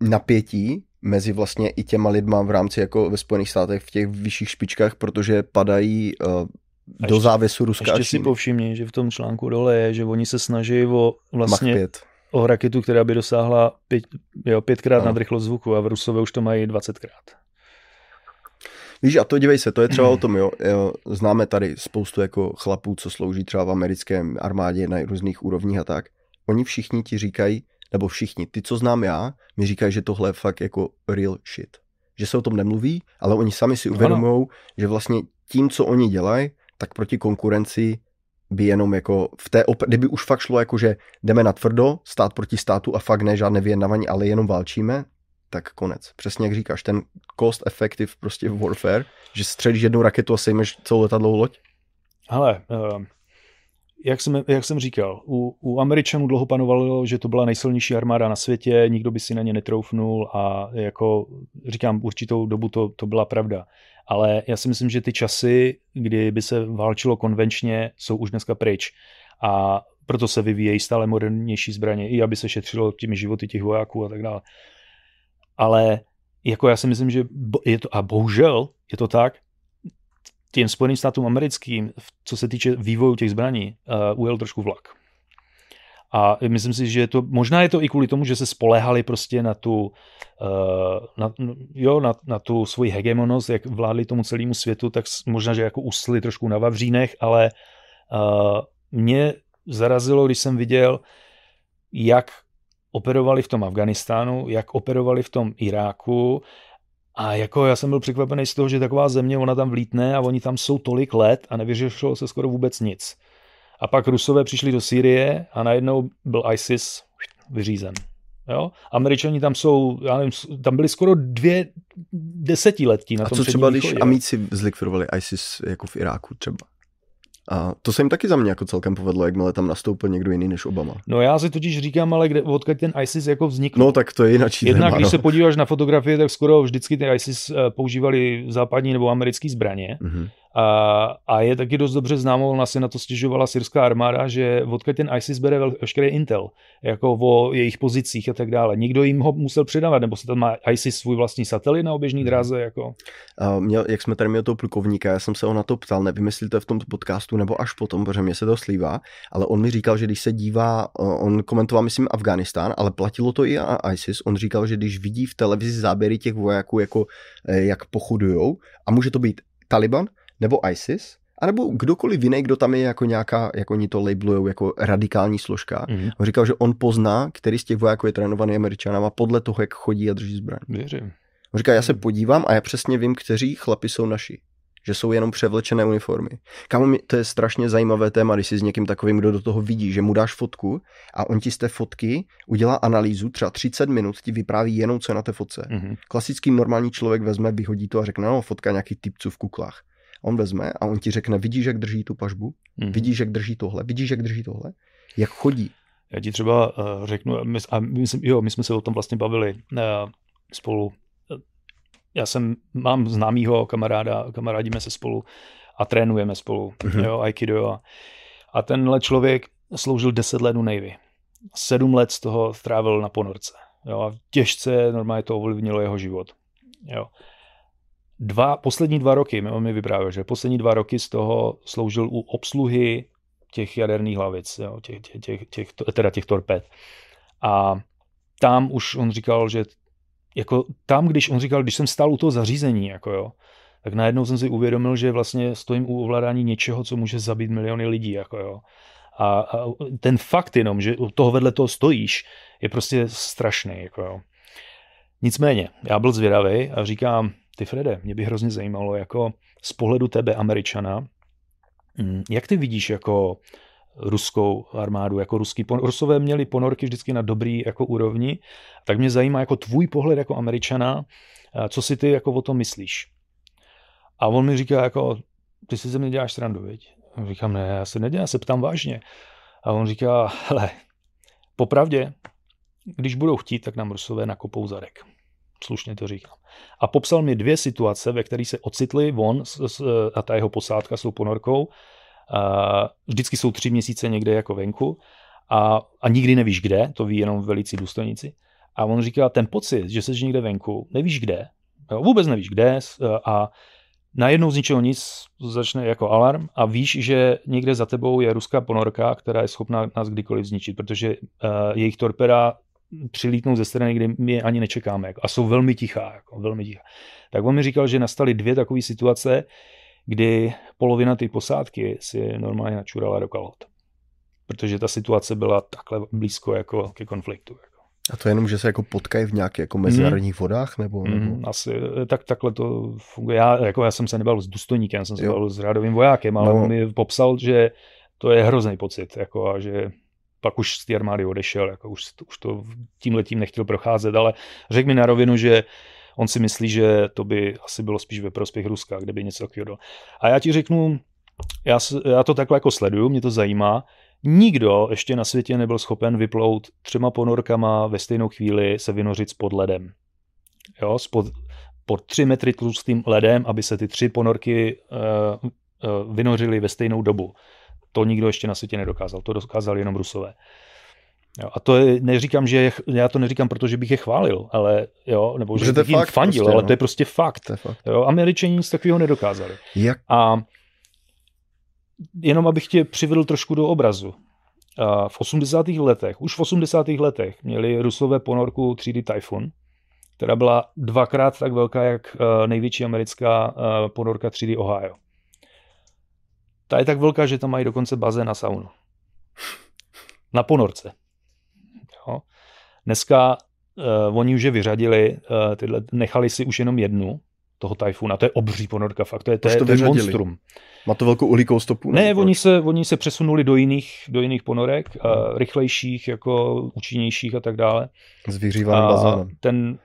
napětí mezi vlastně i těma lidma v rámci jako ve Spojených státech v těch vyšších špičkách, protože padají uh, do ještě, závěsu Ruska. Ještě si povšimni, že v tom článku dole je, že oni se snaží o vlastně Mach 5. o raketu, která by dosáhla pět, jo, pětkrát no. nad rychlost zvuku a v Rusové už to mají dvacetkrát. Víš, a to dívej se, to je třeba o tom, jo. jo. Známe tady spoustu jako chlapů, co slouží třeba v americké armádě na různých úrovních a tak. Oni všichni ti říkají, nebo všichni, ty, co znám já, mi říkají, že tohle je fakt jako real shit. Že se o tom nemluví, ale oni sami si uvědomují, že vlastně tím, co oni dělají, tak proti konkurenci by jenom jako v té, op- kdyby už fakt šlo jako, že jdeme na tvrdo, stát proti státu a fakt ne žádné vyjednávání, ale jenom válčíme, tak konec. Přesně jak říkáš, ten cost effective prostě warfare, že střelíš jednu raketu a sejmeš celou letadlou loď? Hele, uh, jak, jsem, jak jsem říkal, u, u Američanů dlouho panovalo, že to byla nejsilnější armáda na světě, nikdo by si na ně netroufnul a jako říkám, určitou dobu to, to byla pravda. Ale já si myslím, že ty časy, kdy by se válčilo konvenčně, jsou už dneska pryč. A proto se vyvíjejí stále modernější zbraně, i aby se šetřilo těmi životy těch vojáků a tak dále ale jako já si myslím, že je to, a bohužel je to tak, těm Spojeným státům americkým, co se týče vývoju těch zbraní, uh, ujel trošku vlak. A myslím si, že je to, možná je to i kvůli tomu, že se spolehali prostě na tu, uh, na, jo, na, na tu svoji hegemonost, jak vládli tomu celému světu, tak možná, že jako usli trošku na vavřínech, ale uh, mě zarazilo, když jsem viděl, jak operovali v tom Afganistánu, jak operovali v tom Iráku a jako já jsem byl překvapený z toho, že taková země, ona tam vlítne a oni tam jsou tolik let a nevyřešilo se skoro vůbec nic. A pak Rusové přišli do Sýrie a najednou byl ISIS vyřízen. Jo? Američani tam jsou, já nevím, tam byli skoro dvě desetiletí na a tom A co třeba, když východě, amíci zlikvidovali ISIS jako v Iráku třeba? A to se jim taky za mě jako celkem povedlo, jakmile tam nastoupil někdo jiný než Obama. No já si totiž říkám, ale kde, odkud ten ISIS jako vznikl. No tak to je jinak. Jednak, téma, když no. se podíváš na fotografie, tak skoro vždycky ty ISIS eh, používali západní nebo americké zbraně. Mhm. A, a je taky dost dobře známo, ona si na to stěžovala syrská armáda, že odkud ten ISIS bere veškerý intel, jako o jejich pozicích a tak dále. Někdo jim ho musel předávat, nebo se tam má ISIS svůj vlastní satelit na oběžný dráze, jako. A měl, jak jsme tady měli toho plukovníka, já jsem se ho na to ptal, nevím, jestli to je v tomto podcastu nebo až potom, protože mě se to slívá, ale on mi říkal, že když se dívá, on komentoval, myslím, Afganistán, ale platilo to i na ISIS, on říkal, že když vidí v televizi záběry těch vojáků, jako eh, jak pochodujou, a může to být Taliban, nebo ISIS, anebo kdokoliv jiný, kdo tam je jako nějaká, jak oni to labelujou, jako radikální složka. Mhm. On říkal, že on pozná, který z těch vojáků je trénovaný američanama podle toho, jak chodí a drží zbraň. Věřím. On říká, já se podívám a já přesně vím, kteří chlapi jsou naši. Že jsou jenom převlečené uniformy. Kámo, to je strašně zajímavé téma, když jsi s někým takovým, kdo do toho vidí, že mu dáš fotku a on ti z té fotky udělá analýzu, třeba 30 minut ti vypráví jenom, co je na té fotce. Mhm. Klasický normální člověk vezme, vyhodí to a řekne, no, fotka nějaký typců v kuklách. On vezme a on ti řekne, vidíš, jak drží tu pažbu? Mhm. Vidíš, jak drží tohle? Vidíš, jak drží tohle? Jak chodí? Já ti třeba uh, řeknu, my, a my, jsme- jo, my jsme se o tom vlastně bavili uh, spolu. Já jsem, mám známýho kamaráda, kamarádíme se spolu a trénujeme spolu, Mhm. jo, Aikido. A, a tenhle člověk sloužil 10 let u Navy. Sedm let z toho strávil na ponorce. Jo, a těžce normálně to ovlivnilo jeho život. Jo. Dva, poslední dva roky, on mi vyprávěl, že poslední dva roky z toho sloužil u obsluhy těch jaderných hlavic, jo, těch, těch, těch, těch, teda těch torpéd. A tam už on říkal, že jako tam, když on říkal, když jsem stál u toho zařízení, jako jo, tak najednou jsem si uvědomil, že vlastně stojím u ovládání něčeho, co může zabít miliony lidí, jako jo. A, a ten fakt jenom, že u toho vedle toho stojíš, je prostě strašný, jako jo. Nicméně, já byl zvědavý a říkám, ty Frede, mě by hrozně zajímalo, jako z pohledu tebe, Američana, mm, jak ty vidíš jako ruskou armádu, jako ruský pon- Rusové měli ponorky vždycky na dobrý jako úrovni, tak mě zajímá jako tvůj pohled jako Američana, co si ty jako o tom myslíš. A on mi říká jako, ty si ze mě děláš srandu, viď? A říkám, ne, já se nedělám, já se ptám vážně. A on říká, hele, popravdě, když budou chtít, tak nám Rusové nakopou zadek. Slušně to říkám. A popsal mi dvě situace, ve kterých se ocitli on a ta jeho posádka s tou ponorkou. Vždycky jsou tři měsíce někde jako venku a, a nikdy nevíš kde, to ví jenom velicí důstojníci. A on říká, ten pocit, že jsi někde venku, nevíš kde, jo, vůbec nevíš kde a najednou z ničeho nic začne jako alarm a víš, že někde za tebou je ruská ponorka, která je schopná nás kdykoliv zničit, protože uh, jejich torpeda přilítnou ze strany, kde my je ani nečekáme jako, a jsou velmi tichá, jako, velmi tichá. Tak on mi říkal, že nastaly dvě takové situace, kdy polovina té posádky si normálně načurala do kalhot. Protože ta situace byla takhle blízko jako ke konfliktu. Jako. A to jenom, že se jako potkají v nějakých jako mezinárodních vodách? Nebo, nebo... Mm, asi tak, takhle to funguje. Já, jako já jsem se nebavil s důstojníkem, jsem se Jo. bavil s řádovým vojákem, ale No. on mi popsal, že to je hrozný pocit, jako a že pak už z té armády odešel, jako už, už to tím letím nechtěl procházet, ale řekl mi na rovinu, že on si myslí, že to by asi bylo spíš ve prospěch Ruska, kde by něco takového. A já ti řeknu, já, já to takhle jako sleduju, mě to zajímá. Nikdo ještě na světě nebyl schopen vyplout třema ponorkama ve stejnou chvíli se vynořit spod ledem. Jo, spod, pod tři metry tlustým ledem, aby se ty tři ponorky uh, uh, vynořily ve stejnou dobu. To nikdo ještě na světě nedokázal, to dokázali jenom Rusové. Jo, a to je, neříkám, že je, já to neříkám, protože bych je chválil, ale jo, nebo že je bych jim fakt fandil, prostě, ale no. to je prostě fakt. To je fakt. Jo, Američani nic takového nedokázali. Jak? A jenom abych tě přivedl trošku do obrazu. A v 80. letech, už v 80. letech měli Rusové ponorku třídy Typhoon, která byla dvakrát tak velká, jak eh, největší americká eh, ponorka třídy Ohio. Ta je tak velká, že tam mají dokonce bazén na saunu. Na ponorce. Jo. Dneska uh, oni už je vyřadili, uh, tyhle, nechali si už jenom jednu, toho Typhoona. To je obří ponorka, fakt. To je, to je, to vyřadili? monstrum. Má to velkou uhlíkovou stopu? Ne, nebo oni se, oni se přesunuli do jiných, do jiných ponorek, uh, rychlejších, jako účinnějších a tak dále. S vyhřívaným bazénem. ten,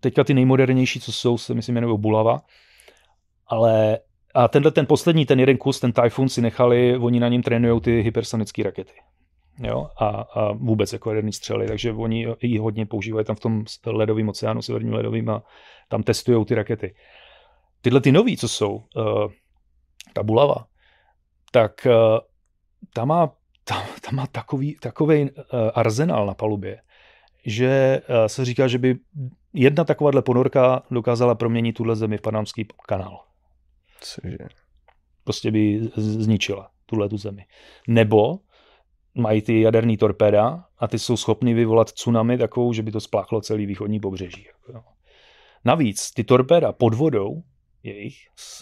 teďka ty nejmodernější, co jsou, se myslím jmenují Bulava, ale A tenhle ten poslední, ten jeden kus, ten Typhoon si nechali, oni na něm trénují ty hypersonické rakety. Jo? A, a, vůbec jako jaderný střely, takže oni ji hodně používají tam v tom ledovém oceánu, severním ledovým a tam testují ty rakety. Tyhle ty nový, co jsou, uh, ta bulava, tak uh, ta má, ta, ta má takový, takový uh, arzenál na palubě, že uh, se říká, že by jedna takováhle ponorka dokázala proměnit tuhle zemi v panamský kanál. Cože? Prostě by zničila tuhle tu zemi. Nebo mají ty jaderný torpéda a ty jsou schopny vyvolat tsunami takovou, že by to spláchlo celý východní pobřeží. Navíc ty torpéda pod vodou, jejich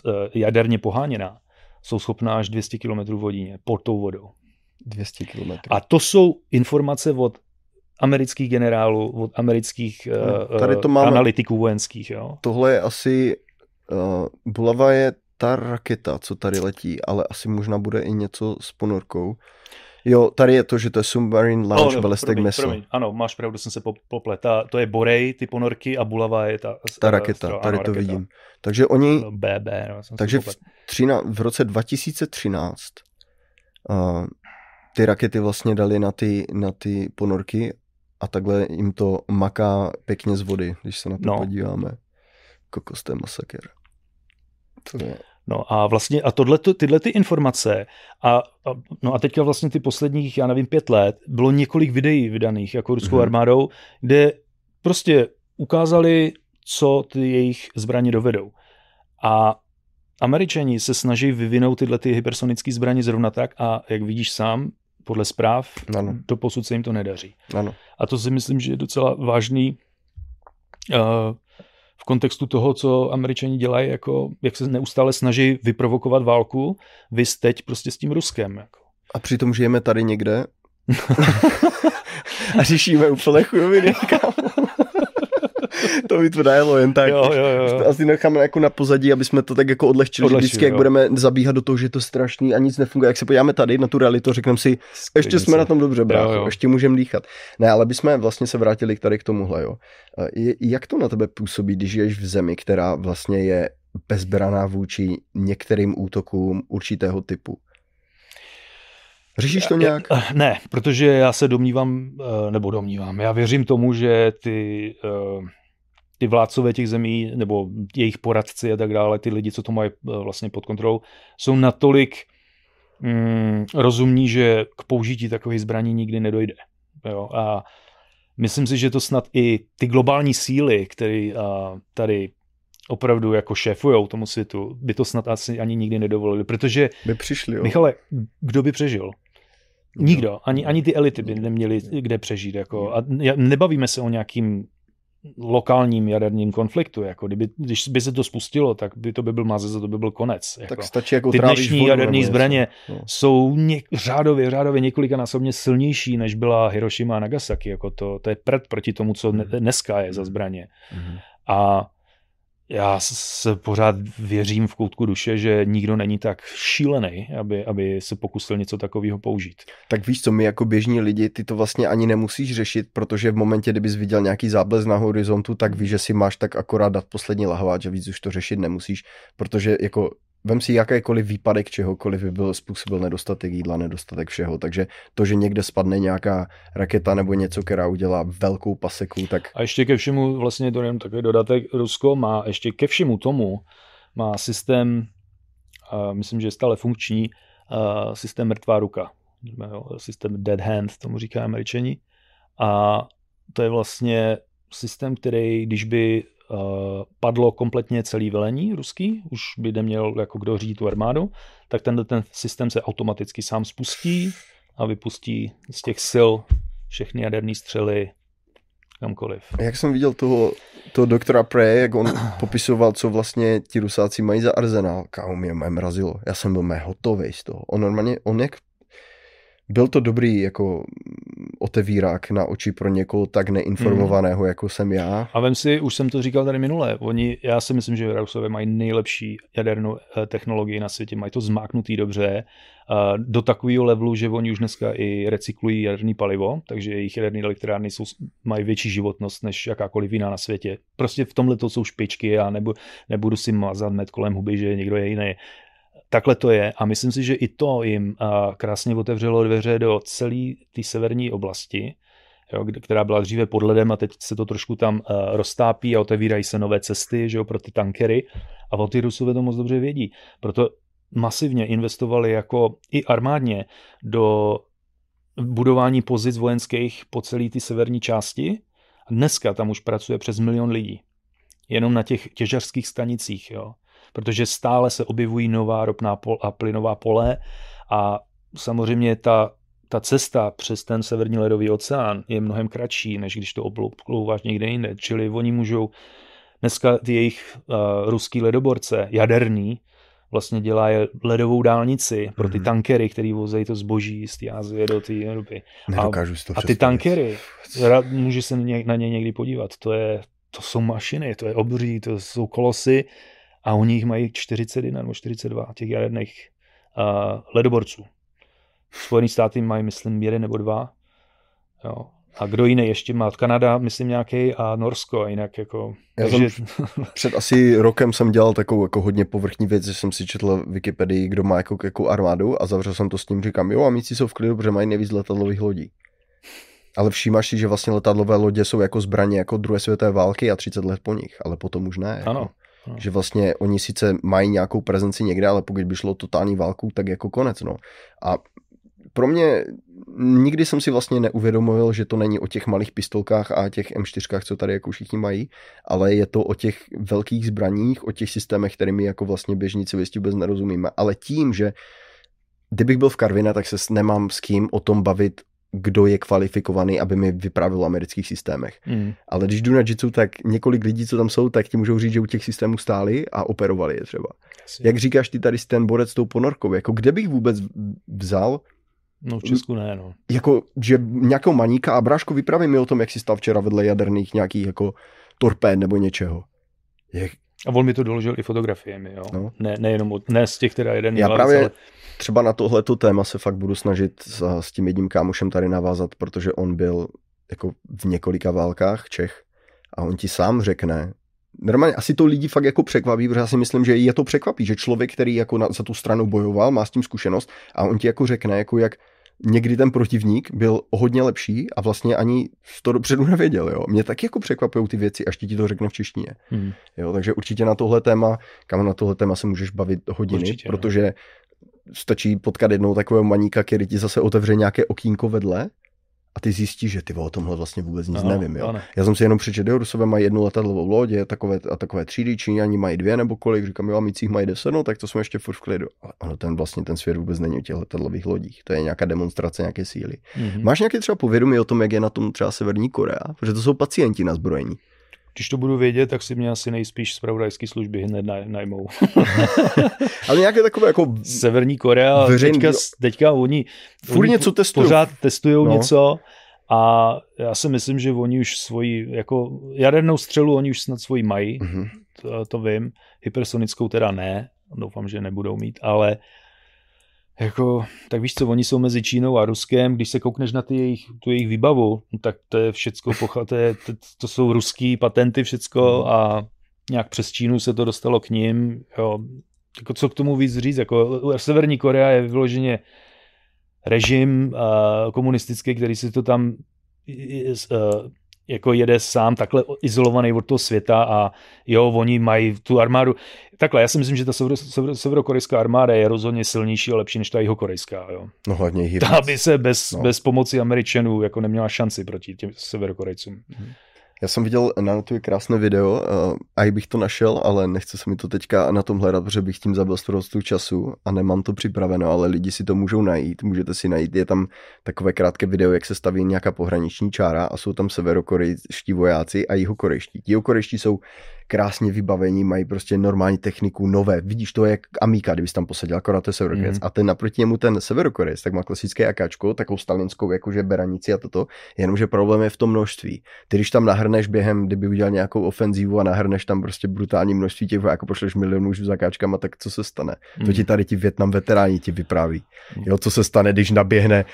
eh, jaderně poháněná, jsou schopná až 200 km v hodině pod tou vodou. 200 km. A to jsou informace od amerických generálů, od amerických no, tady to máme, analytiků vojenských. Jo? Tohle je asi, uh, Bulava je ta raketa, co tady letí, ale asi možná bude i něco s ponorkou. Jo, tady je to, že to je Submarine Launch oh, Ballistic promiň, Missile. Promiň. Ano, máš pravdu, jsem se poplet. To je Borej, ty ponorky a Bulava je ta... Ta raketa, stro, tady ano, to raketa. vidím. Takže oni... No, BB, no, takže v, třina, v roce 2013 uh, ty rakety vlastně dali na ty, na ty ponorky a takhle jim to maká pěkně z vody, když se na to no. podíváme. Kokos, to je masakr. To je... No a vlastně a tohle, tyhle ty informace a, a, no a teďka vlastně ty posledních, já nevím, pět let bylo několik videí vydaných jako ruskou mm-hmm. armádou, kde prostě ukázali, co ty jejich zbraně dovedou. A Američani se snaží vyvinout tyhle ty hypersonické zbraně zrovna tak a jak vidíš sám, podle zpráv, ano. do posud se jim to nedaří. Ano. A to si myslím, že je docela vážný uh, v kontextu toho, co američani dělají, jako, jak se neustále snaží vyprovokovat válku, vy teď prostě s tím Ruskem. Jako. A přitom žijeme tady někde a řešíme úplně chujoviny, to by to dalo jen tak. Jo, jo, jo. To asi necháme jako na pozadí, aby jsme to tak jako odlehčili. Odlehčili vždycky, jo. jak budeme zabíhat do toho, že je to strašný a nic nefunguje. Jak se podíváme tady na tu realitu, řekneme si, ještě jsme na tom dobře, brácho, jo, jo. ještě můžeme dýchat. Ne, ale bychom vlastně se vrátili k tady k tomuhle. Jo. Jak to na tebe působí, když žiješ v zemi, která vlastně je bezbraná vůči některým útokům určitého typu? Řešíš to nějak? Ne, protože já se domnívám, eh, nebo domnívám, já věřím tomu, že ty eh, ty vládcové těch zemí nebo jejich poradci a tak dále, ty lidi, co to mají eh, vlastně pod kontrolou, jsou natolik mm, rozumní, že k použití takových zbraní nikdy nedojde. Jo? A myslím si, že to snad i ty globální síly, které tady opravdu jako šéfujou tomu světu, by to snad asi ani nikdy nedovolili, protože by přišli, jo. Michale, kdo by přežil? Nikdo, ani, ani ty elity by neměly kde přežít. Jako. A nebavíme se o nějakým lokálním jaderným konfliktu. Jako kdyby, když by se to spustilo, tak by to by byl mazec to by byl konec. Jako. Tak stačí jako Ty dnešní jaderní zbraně no. jsou něk, řádově, řádově několikanásobně silnější, než byla Hiroshima a Nagasaki. Jako to, to je prd proti tomu, co dneska je za zbraně. Mm-hmm. A já se pořád věřím v koutku duše, že nikdo není tak šílený, aby, aby se pokusil něco takového použít. Tak víš co, my jako běžní lidi, ty to vlastně ani nemusíš řešit, protože v momentě, kdybys viděl nějaký záblesk na horizontu, tak víš, že si máš tak akorát dát poslední lahváč a víc už to řešit nemusíš, protože jako Vem si jakýkoliv výpadek čehokoliv by byl způsobil nedostatek jídla, nedostatek všeho, takže to, že někde spadne nějaká raketa nebo něco, která udělá velkou paseku, tak... A ještě ke všemu, vlastně to jenom takový dodatek, Rusko má ještě ke všemu tomu, má systém, uh, myslím, že je stále funkční, uh, systém mrtvá ruka, systém dead hand, tomu říká američani. A to je vlastně systém, který, když by padlo kompletně celý velení ruský, už by neměl jako kdo řídit tu armádu, tak ten, ten systém se automaticky sám spustí a vypustí z těch sil všechny jaderné střely kamkoliv. Jak jsem viděl toho, toho doktora Prey, jak on popisoval, co vlastně ti rusáci mají za arzenál, kámo, mě mrazilo. Já jsem byl mé hotový z toho. On normálně, on jak byl to dobrý jako otevírák na oči pro někoho tak neinformovaného, mm. jako jsem já. A vem si, už jsem to říkal tady minule, oni, já si myslím, že Rusové mají nejlepší jadernou eh, technologii na světě, mají to zmáknutý dobře, do takového levelu, že oni už dneska i recyklují jaderné palivo, takže jejich jaderné elektrárny jsou, mají větší životnost než jakákoliv jiná na světě. Prostě v tomhle to jsou špičky a nebu, nebudu si mazat med kolem huby, že někdo je jiný. Takhle to je a myslím si, že i to jim krásně otevřelo dveře do celé té severní oblasti, jo, která byla dříve pod ledem a teď se to trošku tam uh, roztápí a otevírají se nové cesty že jo, pro ty tankery a o ty Rusové to moc dobře vědí. Proto masivně investovali jako i armádně do budování pozic vojenských po celé ty severní části. Dneska tam už pracuje přes milion lidí. Jenom na těch těžařských stanicích, jo. Protože stále se objevují nová ropná pol a plynová pole a samozřejmě ta, ta cesta přes ten severní ledový oceán je mnohem kratší, než když to oblouváš někde jinde. Čili oni můžou dneska ty jejich uh, ruský ledoborce, jaderný, vlastně dělá ledovou dálnici pro ty mm-hmm. tankery, který vozejí to zboží z té Azie do té Evropy. Nedokážu a, a ty tankery, může se na ně někdy podívat, to, je, to jsou mašiny, to je obří, to jsou kolosy a u nich mají 41 nebo 42 těch jaderných uh, ledoborců. Spojené státy mají, myslím, jeden nebo dva. Jo. A kdo jiný ještě má? Kanada, myslím nějaký a Norsko, jinak jako... Já takže... jsem, před asi rokem jsem dělal takovou jako hodně povrchní věc, že jsem si četl Wikipedii, kdo má jako, jako armádu a zavřel jsem to s tím, říkám, jo, a míci jsou v klidu, protože mají nejvíc letadlových lodí. Ale všímáš si, že vlastně letadlové lodě jsou jako zbraně jako druhé světové války a 30 let po nich, ale potom už ne. Jako. Ano. Ano. Že vlastně oni sice mají nějakou prezenci někde, ale pokud by šlo totální válku, tak jako konec. No. A pro mě nikdy jsem si vlastně neuvědomil, že to není o těch malých pistolkách a těch M4, co tady jako všichni mají, ale je to o těch velkých zbraních, o těch systémech, kterými jako vlastně běžní civilisti vůbec nerozumíme. Ale tím, že kdybych byl v Karvina, tak se nemám s kým o tom bavit, kdo je kvalifikovaný, aby mi vyprávěl o amerických systémech. Mm. Ale když jdu na jitsu, tak několik lidí, co tam jsou, tak ti můžou říct, že u těch systémů stáli a operovali je třeba. Asi. Jak říkáš ty tady ten borec s tou ponorkou, jako kde bych vůbec vzal No v Česku ne, no. Jako, že nějakou maníka a Bráško vypraví mi o tom, jak si stal včera vedle jaderných nějakých jako torpéd nebo něčeho. Jak... A on mi to doložil i fotografiemi, jo. No. Ne, nejenom od, ne z těch, která jeden Já právě ale... třeba na tohleto téma se fakt budu snažit s, s tím jedním kámošem tady navázat, protože on byl jako v několika válkách Čech a on ti sám řekne, normálně asi to lidi fakt jako překvapí, protože já si myslím, že je to překvapí, že člověk, který jako na, za tu stranu bojoval, má s tím zkušenost a on ti jako řekne, jako jak někdy ten protivník byl hodně lepší a vlastně ani to dopředu nevěděl. Jo. Mě taky jako překvapují ty věci, až ti, ti to řekne v češtině. Hmm. Jo, takže určitě na tohle téma, kam na tohle téma se můžeš bavit hodiny, určitě, protože no. Stačí potkat jednou takového maníka, který ti zase otevře nějaké okýnko vedle a ty zjistíš, že ty o tomhle vlastně vůbec nic ano, nevím. Jo? Ano. Já jsem si jenom přečetl, Rusové mají jednu letadlovou loď, je takové, a takové třídy, Číňani mají dvě nebo kolik, říkám, jo, a mících mají deset, no, tak to jsme ještě furt v klidu. Ale ono, ten vlastně ten svět vůbec není o těch letadlových lodích, to je nějaká demonstrace nějaké síly. Mm-hmm. Máš nějaké třeba povědomí o tom, jak je na tom třeba Severní Korea? Protože to jsou pacienti na zbrojení. Když to budu vědět, tak si mě asi nejspíš z pravodajské služby hned najmou. Ale nějaké takové jako... Severní Korea, veřejný... teďka, teďka oni, Furt oni něco testují. pořád testují no. něco a já si myslím, že oni už svoji, jako jadernou střelu oni už snad svoji mají, mm-hmm. to, to vím, hypersonickou teda ne, doufám, že nebudou mít, ale jako, tak víš co, oni jsou mezi Čínou a Ruskem, když se koukneš na ty jejich, tu jejich výbavu, tak to je všecko, pocha, to, je, to, to jsou ruský patenty všecko a nějak přes Čínu se to dostalo k ním, jo. Jako co k tomu víc říct, jako Severní Korea je vyloženě režim uh, komunistický, který si to tam uh, jako jede sám takhle izolovaný od toho světa a jo, oni mají tu armádu. Takhle, já si myslím, že ta severo, severo, severokorejská armáda je rozhodně silnější a lepší než ta jeho korejská. Jo. No hlavně Ta by se bez, no. bez pomoci Američanů jako neměla šanci proti těm severokorejcům. Mm-hmm. Já jsem viděl na to krásné video a i bych to našel, ale nechce se mi to teďka na tom hledat, protože bych tím zabil spoustu času a nemám to připraveno, ale lidi si to můžou najít, můžete si najít, je tam takové krátké video, jak se staví nějaká pohraniční čára a jsou tam severokorejští vojáci a jihokorejští. Jihokorejští jsou krásně vybavení, mají prostě normální techniku, nové. Vidíš to, jak Amika, kdybys tam posadil, akorát to je Severokorejec. Mm. A ten naproti němu ten Severokorejec, tak má klasické akáčko, takovou stalinskou, jakože beranici a toto. Jenomže problém je v tom množství. Ty, když tam nahrneš během, kdyby udělal nějakou ofenzívu a nahrneš tam prostě brutální množství těch jako pošleš milionů už zakáčkama, tak co se stane? Mm. To ti tady ti Větnam veteráni ti vypráví. Mm. Jo, co se stane, když naběhne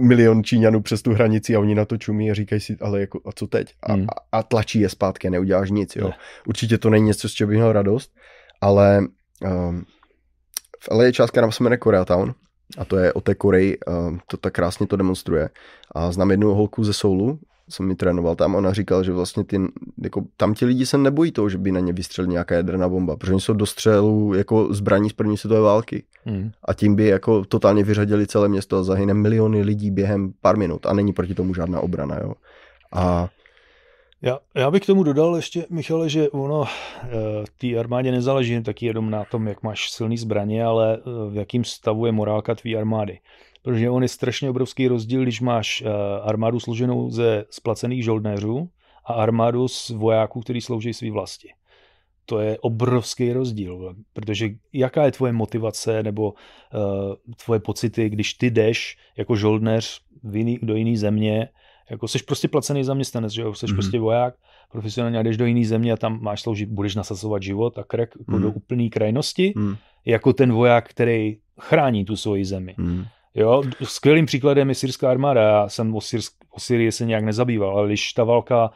milion Číňanů přes tu hranici a oni na to čumí a říkají si, ale jako, a co teď? A, mm. a, a tlačí je zpátky, neuděláš nic, jo. Ne. Určitě to není něco, z čeho bych měl radost, ale um, v LA je část, která se jmenuje Koreatown a to je o té Koreji, um, to tak krásně to demonstruje. A znám jednu holku ze Soulu, jsem mi trénoval tam, ona říkal, že vlastně ty, jako, tam ti lidi se nebojí toho, že by na ně vystřelila nějaká jaderná bomba, protože oni jsou do střelu jako zbraní z první světové války. Hmm. A tím by jako totálně vyřadili celé město a zahyne miliony lidí během pár minut a není proti tomu žádná obrana. Jo. A já, já bych k tomu dodal ještě, Michale, že ono eh, té armádě nezáleží taky jenom na tom, jak máš silný zbraně, ale eh, v jakým stavu je morálka tvý armády protože on je strašně obrovský rozdíl, když máš eh, armádu složenou ze splacených žoldnéřů a armádu z vojáků, kteří slouží své vlasti. To je obrovský rozdíl, protože jaká je tvoje motivace nebo uh, tvoje pocity, když ty jdeš jako žoldnéř jiný, do jiné země, jako jsi prostě placený zaměstnanec, že jo, jsi mm-hmm. prostě voják, profesionálně a jdeš do jiné země a tam máš sloužit, budeš nasazovat život a krek jako mm. do úplné krajnosti, mm. jako ten voják, který chrání tu svoji zemi. Mm. Jo, skvělým příkladem je syrská armáda. Já jsem o, Syrsk, o Syrii se nějak nezabýval, ale když ta válka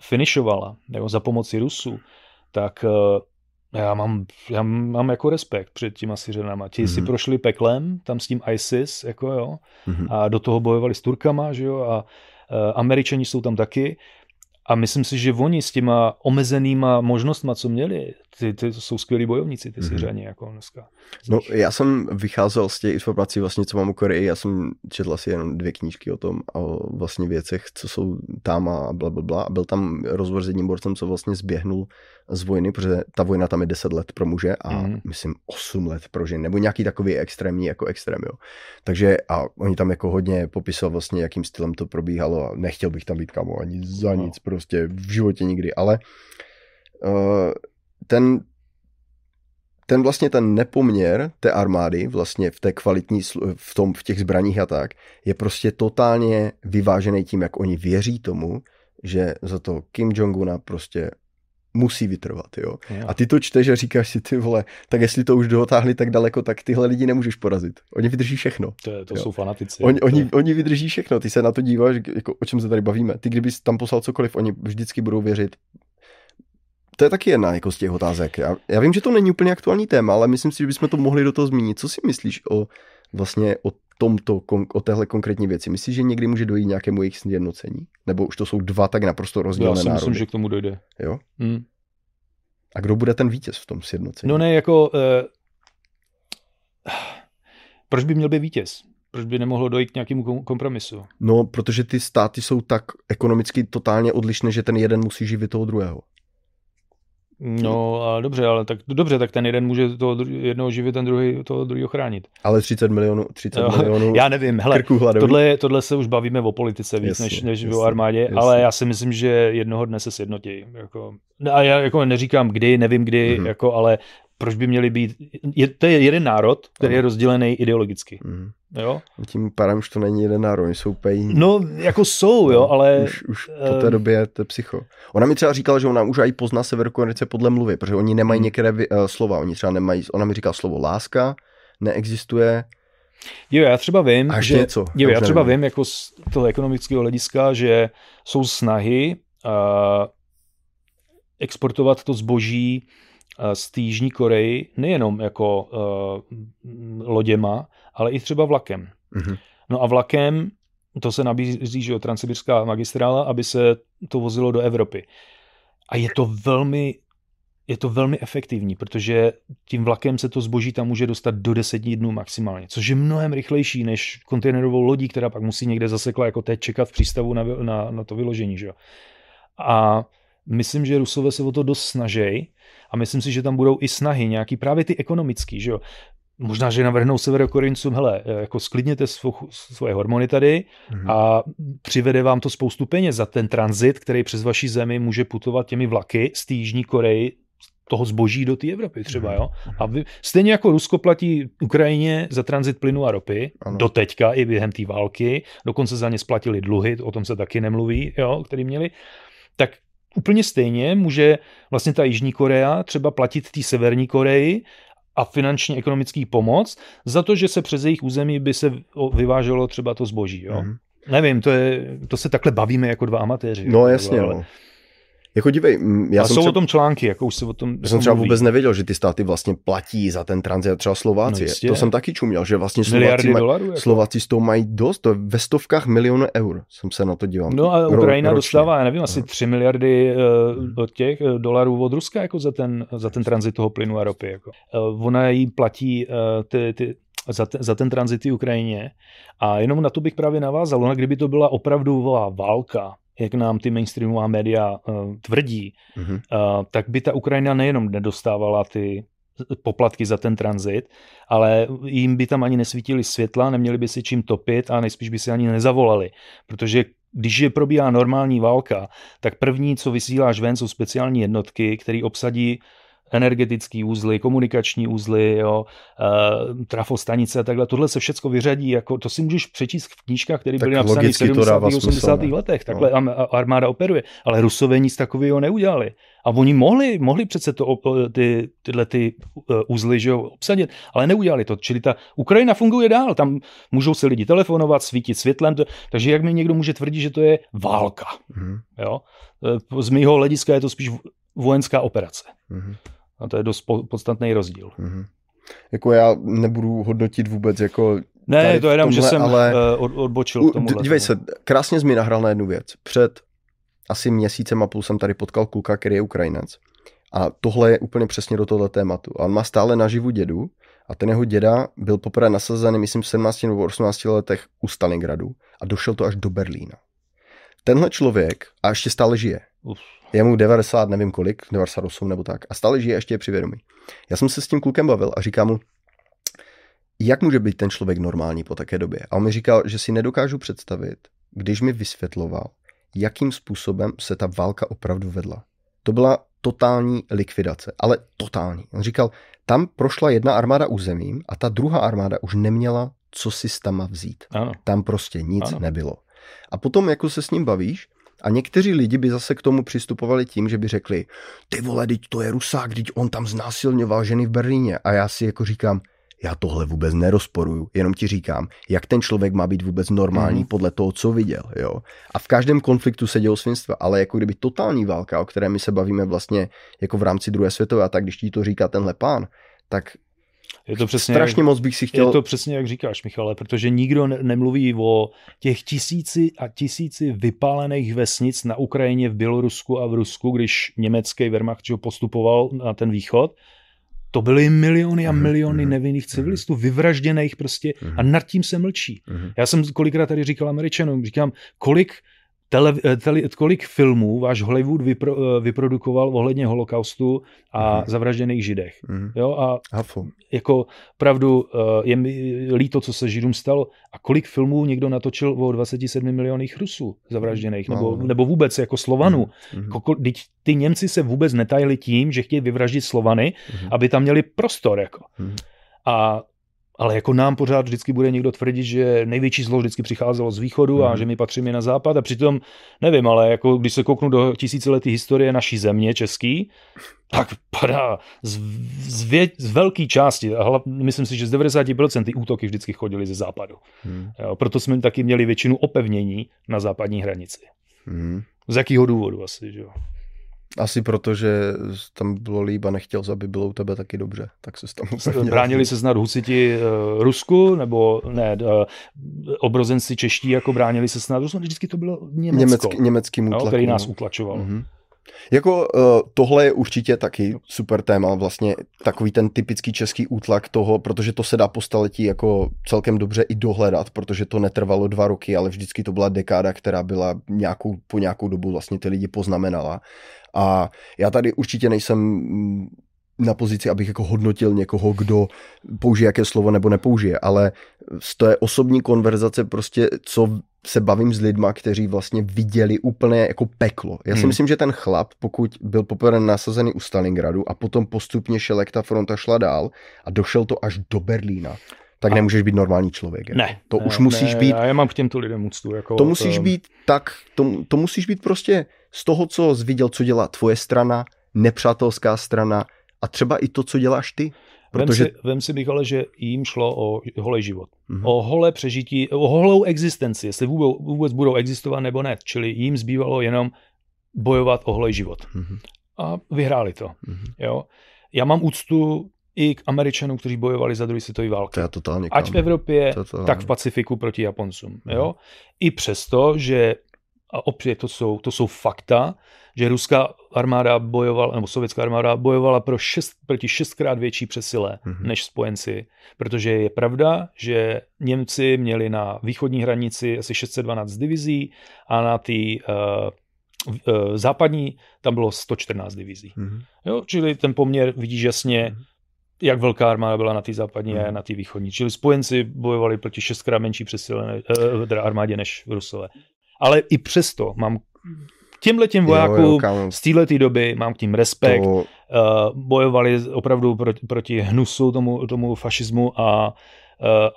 finišovala jo, za pomoci Rusů, tak eh, já mám, já mám jako respekt před těma Syřanama. Ti mm-hmm. si mhm. prošli peklem, tam s tím ISIS, jako jo, mm-hmm. a do toho bojovali s Turkama, že jo, a uh, Američani jsou tam taky a myslím si, že oni s těma omezenýma možnostma, co měli, ty, ty jsou skvělí bojovníci, ty mm-hmm. Syřani, jako dneska. No, já jsem vycházel z těch informací vlastně, co mám o Koreji, já jsem četl asi jenom dvě knížky o tom a o vlastně věcech, co jsou tam a bla, bla, bla. A byl tam rozhovor s jedním borcem, co vlastně zběhnul z vojny, protože ta vojna tam je 10 let pro muže a mm. myslím 8 let pro ženy, nebo nějaký takový extrémní jako extrém, jo. Takže a oni tam jako hodně popisovali vlastně, jakým stylem to probíhalo a nechtěl bych tam být kamo ani za no. nic, prostě v životě nikdy, ale uh, ten ten vlastně ten nepoměr té armády vlastně v té kvalitní, v, tom, v těch zbraních a tak, je prostě totálně vyvážený tím, jak oni věří tomu, že za to Kim Jong-una prostě musí vytrvat, jo? jo. A ty to čteš a říkáš si, ty vole, tak jestli to už dotáhli tak daleko, tak tyhle lidi nemůžeš porazit. Oni vydrží všechno. To, to jsou fanatici. Oni, oni, oni vydrží všechno, ty se na to díváš, jako, o čem se tady bavíme. Ty kdybys tam poslal cokoliv, oni vždycky budou věřit. To je taky jedna jako z těch otázek. Já, já vím, že to není úplně aktuální téma, ale myslím si, že bychom to mohli do toho zmínit. Co si myslíš o vlastně o tomto, o téhle konkrétní věci? Myslíš, že někdy může dojít nějakému jejich sjednocení? Nebo už to jsou dva tak naprosto rozdílné Já si národy? myslím, že k tomu dojde. Jo? Hmm. A kdo bude ten vítěz v tom sjednocení? No ne, jako... Uh, proč by měl být vítěz? Proč by nemohlo dojít k nějakému kompromisu? No, protože ty státy jsou tak ekonomicky totálně odlišné, že ten jeden musí živit toho druhého. No a dobře, ale tak dobře, tak ten jeden může toho jednoho živit, ten druhý toho druhého chránit. Ale 30 milionů, 30 jo, milionů Já nevím, hele, tohle, tohle se už bavíme o politice víc jasně, než, než jasně, o armádě, jasně. ale já si myslím, že jednoho dne se sjednotí. Jako, a já jako neříkám kdy, nevím kdy, mm-hmm. jako, ale proč by měli být, je, to je jeden národ, který je rozdělený ideologicky. Mm. Jo? Tím pádem už to není jeden národ, oni jsou pejí. No, jako jsou, jo, no, ale... Už, už po té době je to psycho. Ona mi třeba říkala, že ona už i pozná Severokorejce podle mluvy, protože oni nemají hmm. některé uh, slova, oni třeba nemají, ona mi říkala slovo láska, neexistuje, Jo, já třeba vím, Až že, něco, jo, já třeba nevím, jako z toho ekonomického hlediska, že jsou snahy uh, exportovat to zboží z té Jižní Koreji nejenom jako uh, loděma, ale i třeba vlakem. Mm-hmm. No a vlakem to se nabízí, že jo, transsibirská magistrála, aby se to vozilo do Evropy. A je to velmi je to velmi efektivní, protože tím vlakem se to zboží tam může dostat do deseti dnů maximálně, což je mnohem rychlejší než kontejnerovou lodí, která pak musí někde zasekla jako teď čekat v přístavu na, na, na to vyložení. Že jo. A myslím, že Rusové se o to dost snaží a myslím si, že tam budou i snahy nějaký právě ty ekonomický, že jo. možná, že navrhnou severokoreňcům, hele, jako sklidněte svou, svoje hormony tady mm-hmm. a přivede vám to spoustu peněz za ten tranzit, který přes vaší zemi může putovat těmi vlaky z té Jižní Koreji toho zboží do té Evropy třeba, jo. A vy, stejně jako Rusko platí Ukrajině za tranzit plynu a ropy, ano. do teďka i během té války, dokonce za ně splatili dluhy, o tom se taky nemluví, jo, který měli, tak úplně stejně může vlastně ta Jižní Korea třeba platit té Severní Koreji a finančně ekonomický pomoc za to, že se přes jejich území by se vyváželo třeba to zboží. Jo? Mm. Nevím, to, je, to se takhle bavíme jako dva amatéři. No jasně, ale... no. Jako dívej, já a jsem jsou třeba, o tom články, jako už se o tom jsem třeba mluví. vůbec nevěděl, že ty státy vlastně platí za ten tranzit, třeba Slováci. No to jsem taky čuměl, že vlastně Slováci, maj, dolarů, jako. Slováci s tou mají dost, to ve stovkách milionů eur, jsem se na to díval. No a Ukrajina Ro, dostává, já nevím, asi 3 miliardy uh, od těch uh, dolarů od Ruska jako za ten, za ten tranzit toho plynu a ropy. Jako. Uh, ona jí platí uh, ty, ty, za, ten, za ten tranzit Ukrajině. A jenom na to bych právě navázal. Ona, kdyby to byla opravdová válka, jak nám ty mainstreamová média uh, tvrdí, mm-hmm. uh, tak by ta Ukrajina nejenom nedostávala ty poplatky za ten tranzit, ale jim by tam ani nesvítili světla, neměli by si čím topit a nejspíš by si ani nezavolali, protože když je probíhá normální válka, tak první, co vysíláš ven, jsou speciální jednotky, které obsadí energetický úzly, komunikační úzly, jo, uh, trafostanice a takhle. Tohle se všechno vyřadí, jako, to si můžeš přečíst v knížkách, které byly napsány v 70. a 80. Ne? letech. Takhle no. armáda operuje. Ale Rusové nic takového neudělali. A oni mohli, mohli přece to, ty, tyhle ty uh, úzly že jo, obsadit, ale neudělali to. Čili ta Ukrajina funguje dál, tam můžou se lidi telefonovat, svítit světlem, to, takže jak mi někdo může tvrdit, že to je válka. Mm. Jo? Eh, z mého hlediska je to spíš vojenská operace. Mm. A to je dost podstatný rozdíl. Mm-hmm. Jako já nebudu hodnotit vůbec jako... Ne, to je jenom, že jsem ale... Eh, od, odbočil k tomu. Dívej se, krásně jsi mi nahrál na jednu věc. Před asi měsícem a půl jsem tady potkal kluka, který je Ukrajinec. A tohle je úplně přesně do tohle tématu. A on má stále naživu dědu a ten jeho děda byl poprvé nasazený, myslím, v 17 nebo 18 letech u Stalingradu a došel to až do Berlína. Tenhle člověk a ještě stále žije. Uf. Je mu 90, nevím kolik, 98 nebo tak. A stále žije ještě je při vědomí. Já jsem se s tím klukem bavil a říkám mu, jak může být ten člověk normální po také době. A on mi říkal, že si nedokážu představit, když mi vysvětloval, jakým způsobem se ta válka opravdu vedla. To byla totální likvidace, ale totální. On říkal, tam prošla jedna armáda územím a ta druhá armáda už neměla co si s tama vzít. Ano. Tam prostě nic ano. nebylo. A potom, jako se s ním bavíš, a někteří lidi by zase k tomu přistupovali tím, že by řekli, ty vole, teď to je Rusák, teď on tam znásilňoval ženy v Berlíně. A já si jako říkám, já tohle vůbec nerozporuju, jenom ti říkám, jak ten člověk má být vůbec normální mm. podle toho, co viděl. Jo? A v každém konfliktu se dělo svinstva, ale jako kdyby totální válka, o které my se bavíme vlastně jako v rámci druhé světové, a tak když ti to říká tenhle pán, tak je to přesně, Strašně moc bych si chtěl... Je to přesně, jak říkáš, Michale, protože nikdo nemluví o těch tisíci a tisíci vypálených vesnic na Ukrajině, v Bělorusku a v Rusku, když německý Wehrmacht postupoval na ten východ. To byly miliony a mhm, miliony mm nevinných mhm. civilistů, vyvražděných prostě mm a nad tím se mlčí. mm Já jsem kolikrát tady říkal Američanům, říkám, kolik tele, eh, tele, kolik filmů váš Hollywood vypro, eh, vyprodukoval ohledně holokaustu a mm-hmm. zavražděných židech. Mm-hmm. Jo, a Hafu. jako pravdu eh, je mi líto, co se židům stalo. A kolik filmů někdo natočil o 27 milionech Rusů zavražděných, no. nebo, nebo vůbec jako Slovanů. Mm-hmm. Koko, ty Němci se vůbec netajili tím, že chtějí vyvraždit Slovany, mm-hmm. aby tam měli prostor. Jako. Mm-hmm. A ale jako nám pořád vždycky bude někdo tvrdit, že největší zlo vždycky přicházelo z východu mm. a mhm. že my patříme na západ a přitom nevím, ale jako když se kouknu do tisíciletí historie naší země český, tak padá z, z, vě, z velké části, a hla, myslím si, že z 90% ty útoky vždycky chodily ze západu. Mm. Jo, proto jsme taky měli většinu opevnění na západní hranici. Mm. Z jakého důvodu asi, že jo? Asi proto, že tam bylo líb a nechtěl, aby bylo u tebe taky dobře. Tak se tam Bránili se snad husiti uh, Rusku, nebo ne, uh, obrozenci čeští jako bránili se snad Rusku, vždycky to bylo Německo, Německý, německý no, který nás utlačoval. Mm-hmm. Jako uh, tohle je určitě taky super téma, vlastně takový ten typický český útlak toho, protože to se dá po staletí jako celkem dobře i dohledat, protože to netrvalo dva roky, ale vždycky to byla dekáda, která byla nějakou, po nějakou dobu vlastně ty lidi poznamenala. A já tady určitě nejsem na pozici, abych jako hodnotil někoho, kdo použije jaké slovo nebo nepoužije, ale to je osobní konverzace prostě, co se bavím s lidma, kteří vlastně viděli úplně jako peklo. Já si hmm. myslím, že ten chlap, pokud byl poprvé nasazený u Stalingradu a potom postupně šel, jak ta fronta šla dál a došel to až do Berlína, tak a... nemůžeš být normální člověk. Jako. Ne. To ne, už musíš ne, být... Já mám k těmto lidem úctu. Jako, to musíš to... být tak, to, to musíš být prostě z toho, co jsi viděl, co dělá tvoje strana, nepřátelská strana a třeba i to, co děláš ty. Protože... Vem, si, vem si bych ale, že jim šlo o holý život. Mm-hmm. O holé přežití, o holou existenci, jestli vůbec, vůbec budou existovat nebo ne. Čili jim zbývalo jenom bojovat o holý život. Mm-hmm. A vyhráli to. Mm-hmm. Jo? Já mám úctu i k Američanům, kteří bojovali za druhý světový války. To je totálně Ať v Evropě, totálně. tak v Pacifiku proti Japoncům. Mm-hmm. Jo? I přesto, že a opět to jsou, to jsou fakta, že ruská armáda bojovala, nebo sovětská armáda bojovala pro šest, proti šestkrát větší přesile mm-hmm. než spojenci, protože je pravda, že Němci měli na východní hranici asi 612 divizí a na ty uh, uh, západní tam bylo 114 divizí. Mm-hmm. Jo, čili ten poměr vidíš jasně, mm-hmm jak velká armáda byla na té západní mm. a mhm. na té východní. Čili spojenci bojovali proti šestkrát menší přesile, uh, armádě než Rusové. Ale i přesto mám těmhle těm vojákům z této doby mám k ním respekt. To... Uh, bojovali opravdu proti, proti hnusu tomu, tomu fašismu a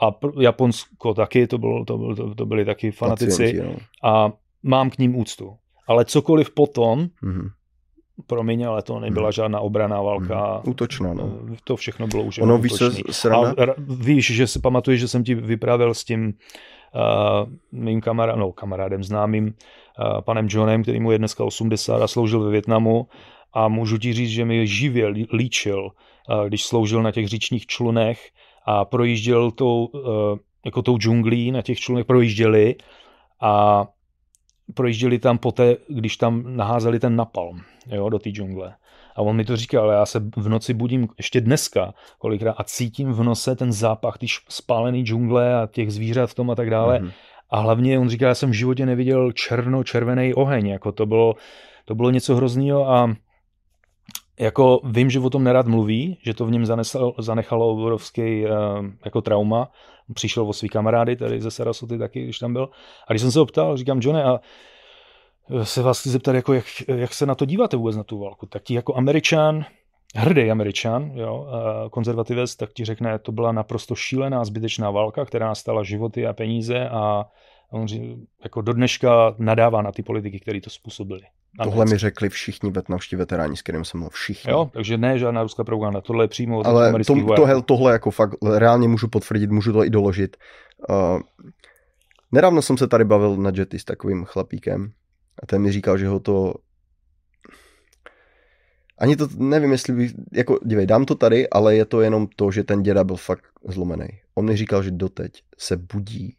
uh, a Japonsko taky, to, bylo, to, bylo, to, to byli taky fanatici Pacienti, a mám k ním úctu. Ale cokoliv potom, mm-hmm. Promiň, ale to nebyla mm. žádná obraná válka. Mm. Útočná, no. To všechno bylo už ono víš, A víš, že si pamatuješ, že jsem ti vyprávěl s tím uh, mým kamarádem, no, kamarádem známým, uh, panem Johnem, který mu je dneska 80 a sloužil ve Větnamu a můžu ti říct, že mi živě líčil, uh, když sloužil na těch říčních člunech a projížděl tou, uh, jako tou džunglí, na těch člunech projížděli a projížděli tam poté, když tam naházeli ten napalm jo, do té džungle. A on mi to říkal, ale já se v noci budím ještě dneska kolikrát a cítím v nose ten zápach, ty spálený džungle a těch zvířat v tom a tak dále. Mm-hmm. A hlavně on říká, já jsem v životě neviděl černo-červený oheň, jako to bylo, to bylo něco hrozného a jako vím, že o tom nerad mluví, že to v něm zanesal, zanechalo obrovský uh, jako trauma. Přišel o svý kamarády tady ze Sarasoty taky, když tam byl. A když jsem se ho ptal, říkám, Johnny, a se vás chci zeptat, jako jak, jak se na to díváte vůbec na tu válku. Tak ti jako američan, hrdý američan, jo, konzervativec, tak ti řekne, to byla naprosto šílená, zbytečná válka, která stala životy a peníze a on jako do dneška nadává na ty politiky, které to způsobili. Tohle mi řekli všichni větnamští veteráni, s kterým jsem mluvil, všichni. Jo, takže ne žádná ruská propaganda, tohle je přímo od Ale to, tohle, tohle jako fakt reálně můžu potvrdit, můžu to i doložit. Uh, nedávno jsem se tady bavil na jety s takovým chlapíkem, a ten mi říkal, že ho to... Ani to nevím, jestli bych, jako, dívej, dám to tady, ale je to jenom to, že ten děda byl fakt zlomený. On mi říkal, že doteď se budí,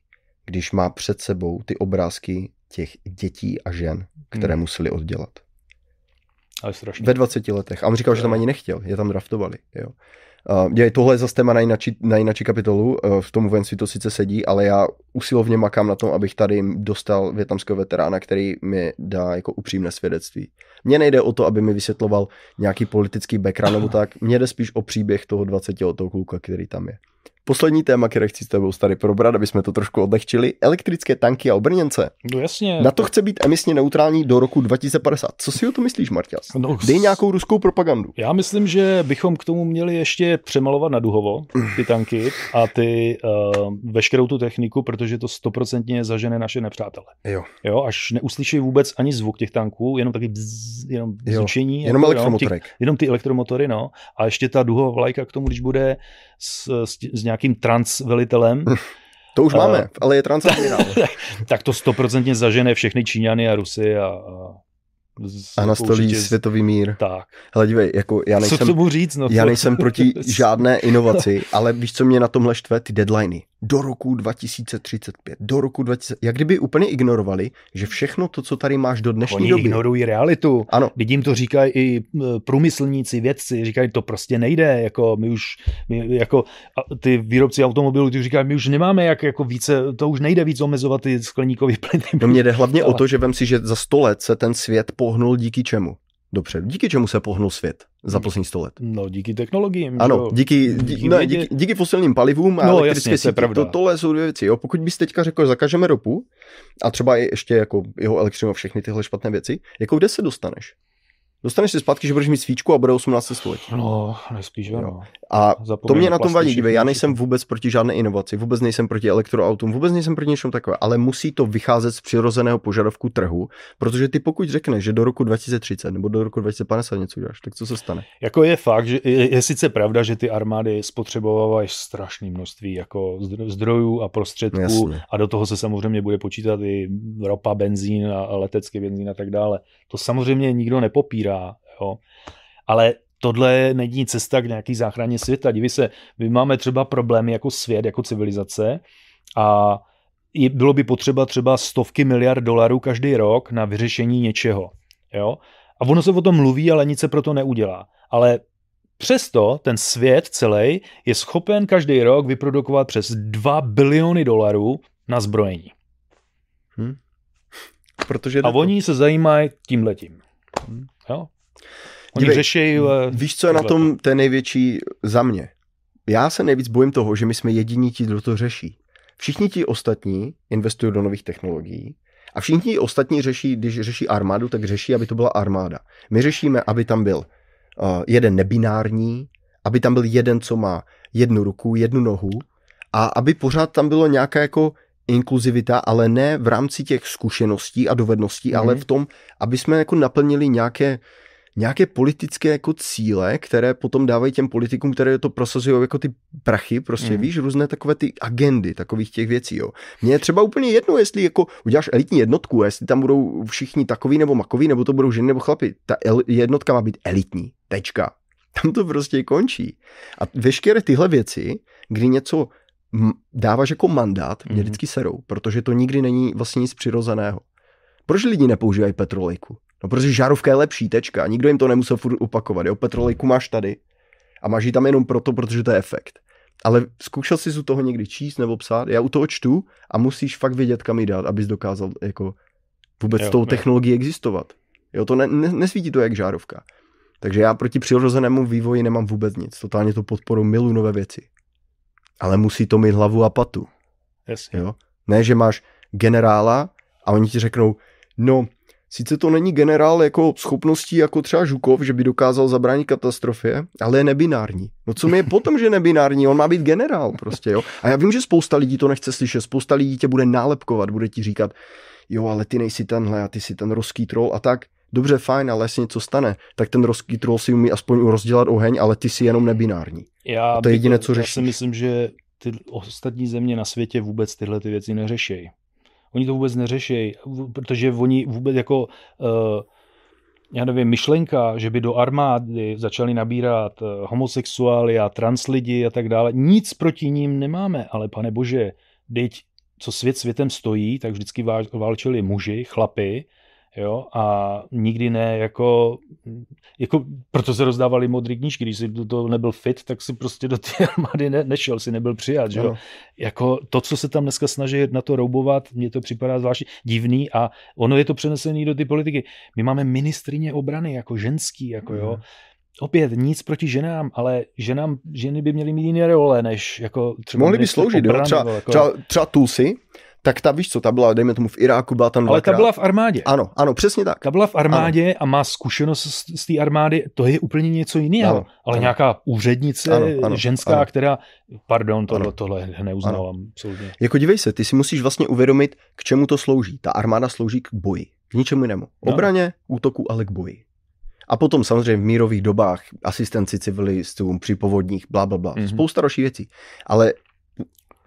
když má před sebou ty obrázky těch dětí a žen, které hmm. museli oddělat. Ale strašně. Ve 20 letech. A on říkal, že tam ani nechtěl, je tam draftovali. Jo. Uh, je, tohle je zase téma na jináči, na kapitolu, uh, v tom vojenství to sice sedí, ale já usilovně makám na tom, abych tady dostal větnamského veterána, který mi dá jako upřímné svědectví. Mně nejde o to, aby mi vysvětloval nějaký politický background nebo tak, mně jde spíš o příběh toho 20 letého kluka, který tam je. Poslední téma, které chci s tebou tady probrat, aby jsme to trošku odlehčili, elektrické tanky a obrněnce. No jasně. Na to chce být emisně neutrální do roku 2050. Co si o to myslíš, Marťas? No, Dej nějakou ruskou propagandu. Já myslím, že bychom k tomu měli ještě přemalovat na duhovo ty tanky a ty uh, veškerou tu techniku, protože to stoprocentně zažene naše nepřátele. Jo. jo. Až neuslyší vůbec ani zvuk těch tanků, jenom taky bzz, jenom bzučení. Jenom jako, elektromotorek. Jenom, jenom ty elektromotory, no. A ještě ta duhová vlajka k tomu, když bude s, s, s nějakým transvelitelem. To už máme, ale je transadmirál. tak to stoprocentně zažene všechny Číňany a Rusy a, a a nastolí určitě... světový mír. Tak. Hele, dívej, jako já nejsem, co tomu říct, no, já nejsem proti žádné inovaci, ale víš, co mě na tomhle štve? Ty deadliny do roku 2035, do roku 2000, jak kdyby úplně ignorovali, že všechno to, co tady máš do dnešní Oni doby. ignorují realitu. Ano. Vidím to říkají i průmyslníci, vědci, říkají, to prostě nejde, jako my už, my, jako ty výrobci automobilů, ty říkají, my už nemáme jak jako více, to už nejde víc omezovat ty skleníkové plyny. No mě jde hlavně Ale... o to, že vem si, že za sto let se ten svět pohnul díky čemu? Dobře, díky čemu se pohnul svět? Za poslední 100 let. No, díky technologiím. Ano, jo. díky, díky, ne, díky, díky fosilním palivům a No, elektrické jasně, sítě. pravda. To, tohle jsou dvě věci. Jo. Pokud bys teďka řekl, že zakažeme ropu a třeba i ještě jako jeho elektřinu a všechny tyhle špatné věci, jako kde se dostaneš? Dostaneš se zpátky, že budeš mít svíčku a bude 18. století. No, nejspíš Jo. ano. A Zapomeň to mě na na tom vadí, dívej, já nejsem vůbec proti žádné inovaci, vůbec nejsem proti elektroautům, vůbec nejsem proti něčemu takové, ale musí to vycházet z přirozeného požadavku trhu, protože ty pokud řekneš, že do roku 2030 nebo do roku 2050 něco uděláš, tak co se stane? Jako je fakt, že je, je sice pravda, že ty armády spotřebovávají strašné množství jako zdro- zdrojů a prostředků Jasně. a do toho se samozřejmě bude počítat i ropa, benzín a letecký benzín a tak dále. To samozřejmě nikdo nepopírá, jo. Ale tohle není cesta k nějaký záchraně světa. Diví se, my máme třeba problémy jako svět, jako civilizace a bylo by potřeba třeba stovky miliard dolarů každý rok na vyřešení něčeho. Jo? A ono se o tom mluví, ale nic se pro to neudělá. Ale přesto ten svět celý je schopen každý rok vyprodukovat přes 2 biliony dolarů na zbrojení. Hm? Protože A oni se zajímají tímhletím. Hm, Jo? Oni Dívej, řeší... eh, Víš, co je na tom ten největší za mě? Já se nejvíc bojím toho, že my jsme jediní ti, kdo to řeší. Všichni ti ostatní investují do nových technologií a všichni ti ostatní řeší, když řeší armádu, tak řeší, aby to byla armáda. My řešíme, aby tam byl uh, jeden nebinární, aby tam byl jeden, co má jednu ruku, jednu nohu a aby pořád tam bylo nějaká jako inkluzivita, ale ne v rámci těch zkušeností a dovedností, mm. ale v tom, aby jsme jako naplnili nějaké nějaké politické jako cíle, které potom dávají těm politikům, které to prosazují jako ty prachy, prostě Mhm. mm. víš, různé takové ty agendy takových těch věcí, jo. Mně je třeba úplně jedno, jestli jako uděláš elitní jednotku, jestli tam budou všichni takový nebo makoví, nebo to budou ženy nebo chlapi. Ta el- jednotka má být elitní, tečka. Tam to prostě končí. A veškeré tyhle věci, kdy něco dáváš jako mandát, mě Mhm. vždycky serou, protože to nikdy není vlastně nic přirozeného. Proč lidi nepoužívají petrolejku? No protože žárovka je lepší, tečka. Nikdo jim to nemusel furt opakovat. Jo? Petrolejku máš tady a máš ji tam jenom proto, protože to je efekt. Ale zkoušel jsi u toho někdy číst nebo psát? Já u toho čtu a musíš fakt vědět, kam ji dát, abys dokázal jako vůbec Jo, jo, tou jo. technologií existovat. Jo, to ne, ne, nesvítí to jak žárovka. Takže já proti přirozenému vývoji nemám vůbec nic. Totálně to podporu milu nové věci. Ale musí to mít hlavu a patu. Jasně. Jo? Ne, že máš generála a oni ti řeknou, no, sice to není generál jako schopností jako třeba Žukov, že by dokázal zabránit katastrofě, ale je nebinární. No co mi je potom, že nebinární? On má být generál prostě, jo. A já vím, že spousta lidí to nechce slyšet, spousta lidí tě bude nálepkovat, bude ti říkat, jo, ale ty nejsi tenhle a ty jsi ten ruský troll a tak. Dobře, fajn, ale jestli něco stane, tak ten ruský troll si umí aspoň rozdělat oheň, ale ty jsi jenom nebinární. Já, A to je jediné, co Já řešíš. si myslím, že ty ostatní země na světě vůbec tyhle ty věci neřešejí. Oni to vůbec neřešejí, protože oni vůbec jako, uh, já nevím, myšlenka, že by do armády začali nabírat uh, homosexuály a trans lidi a tak dále, nic proti ním nemáme, ale pane bože, teď co svět světem stojí, tak vždycky vál- válčili muži, chlapy, jo, a nikdy ne jako, jako proto se rozdávali modrý knížky, když do toho nebyl fit, tak si prostě do té armády ne, nešel, si nebyl přijat, že jo. Jako to, co se tam dneska snaží na to roubovat, mně to připadá zvláštní divný a ono je to přenesené do ty politiky. My máme ministrině obrany jako ženský, jako jo. Mhm. Opět nic proti ženám, ale ženám, ženy by měly mít jiné role, než jako třeba Mohli by sloužit, jo? obrany, Třeba, jako, třeba, třeba Tulsi, tak ta víš co, ta byla, dejme tomu v Iráku, byla tam ale ta dvakrát. byla v armádě. Ano, ano, přesně tak. Ta byla v armádě ano. a má zkušenost z, z té armády, to je úplně něco jiného. Ano, ale ano. nějaká úřednice, Ano, ano, ženská, ano. která, pardon, tohle, Ano. tohle neuznávám absolutně. Jako dívej se, ty si musíš vlastně uvědomit, k čemu to slouží. Ta armáda slouží k boji, k ničemu jinému. No. Obraně, útoku, ale k boji. A potom samozřejmě v mírových dobách asistenci civilistům při povodních, bla, bla, bla. Mhm. Mm-hmm. Spousta dalších věcí. Ale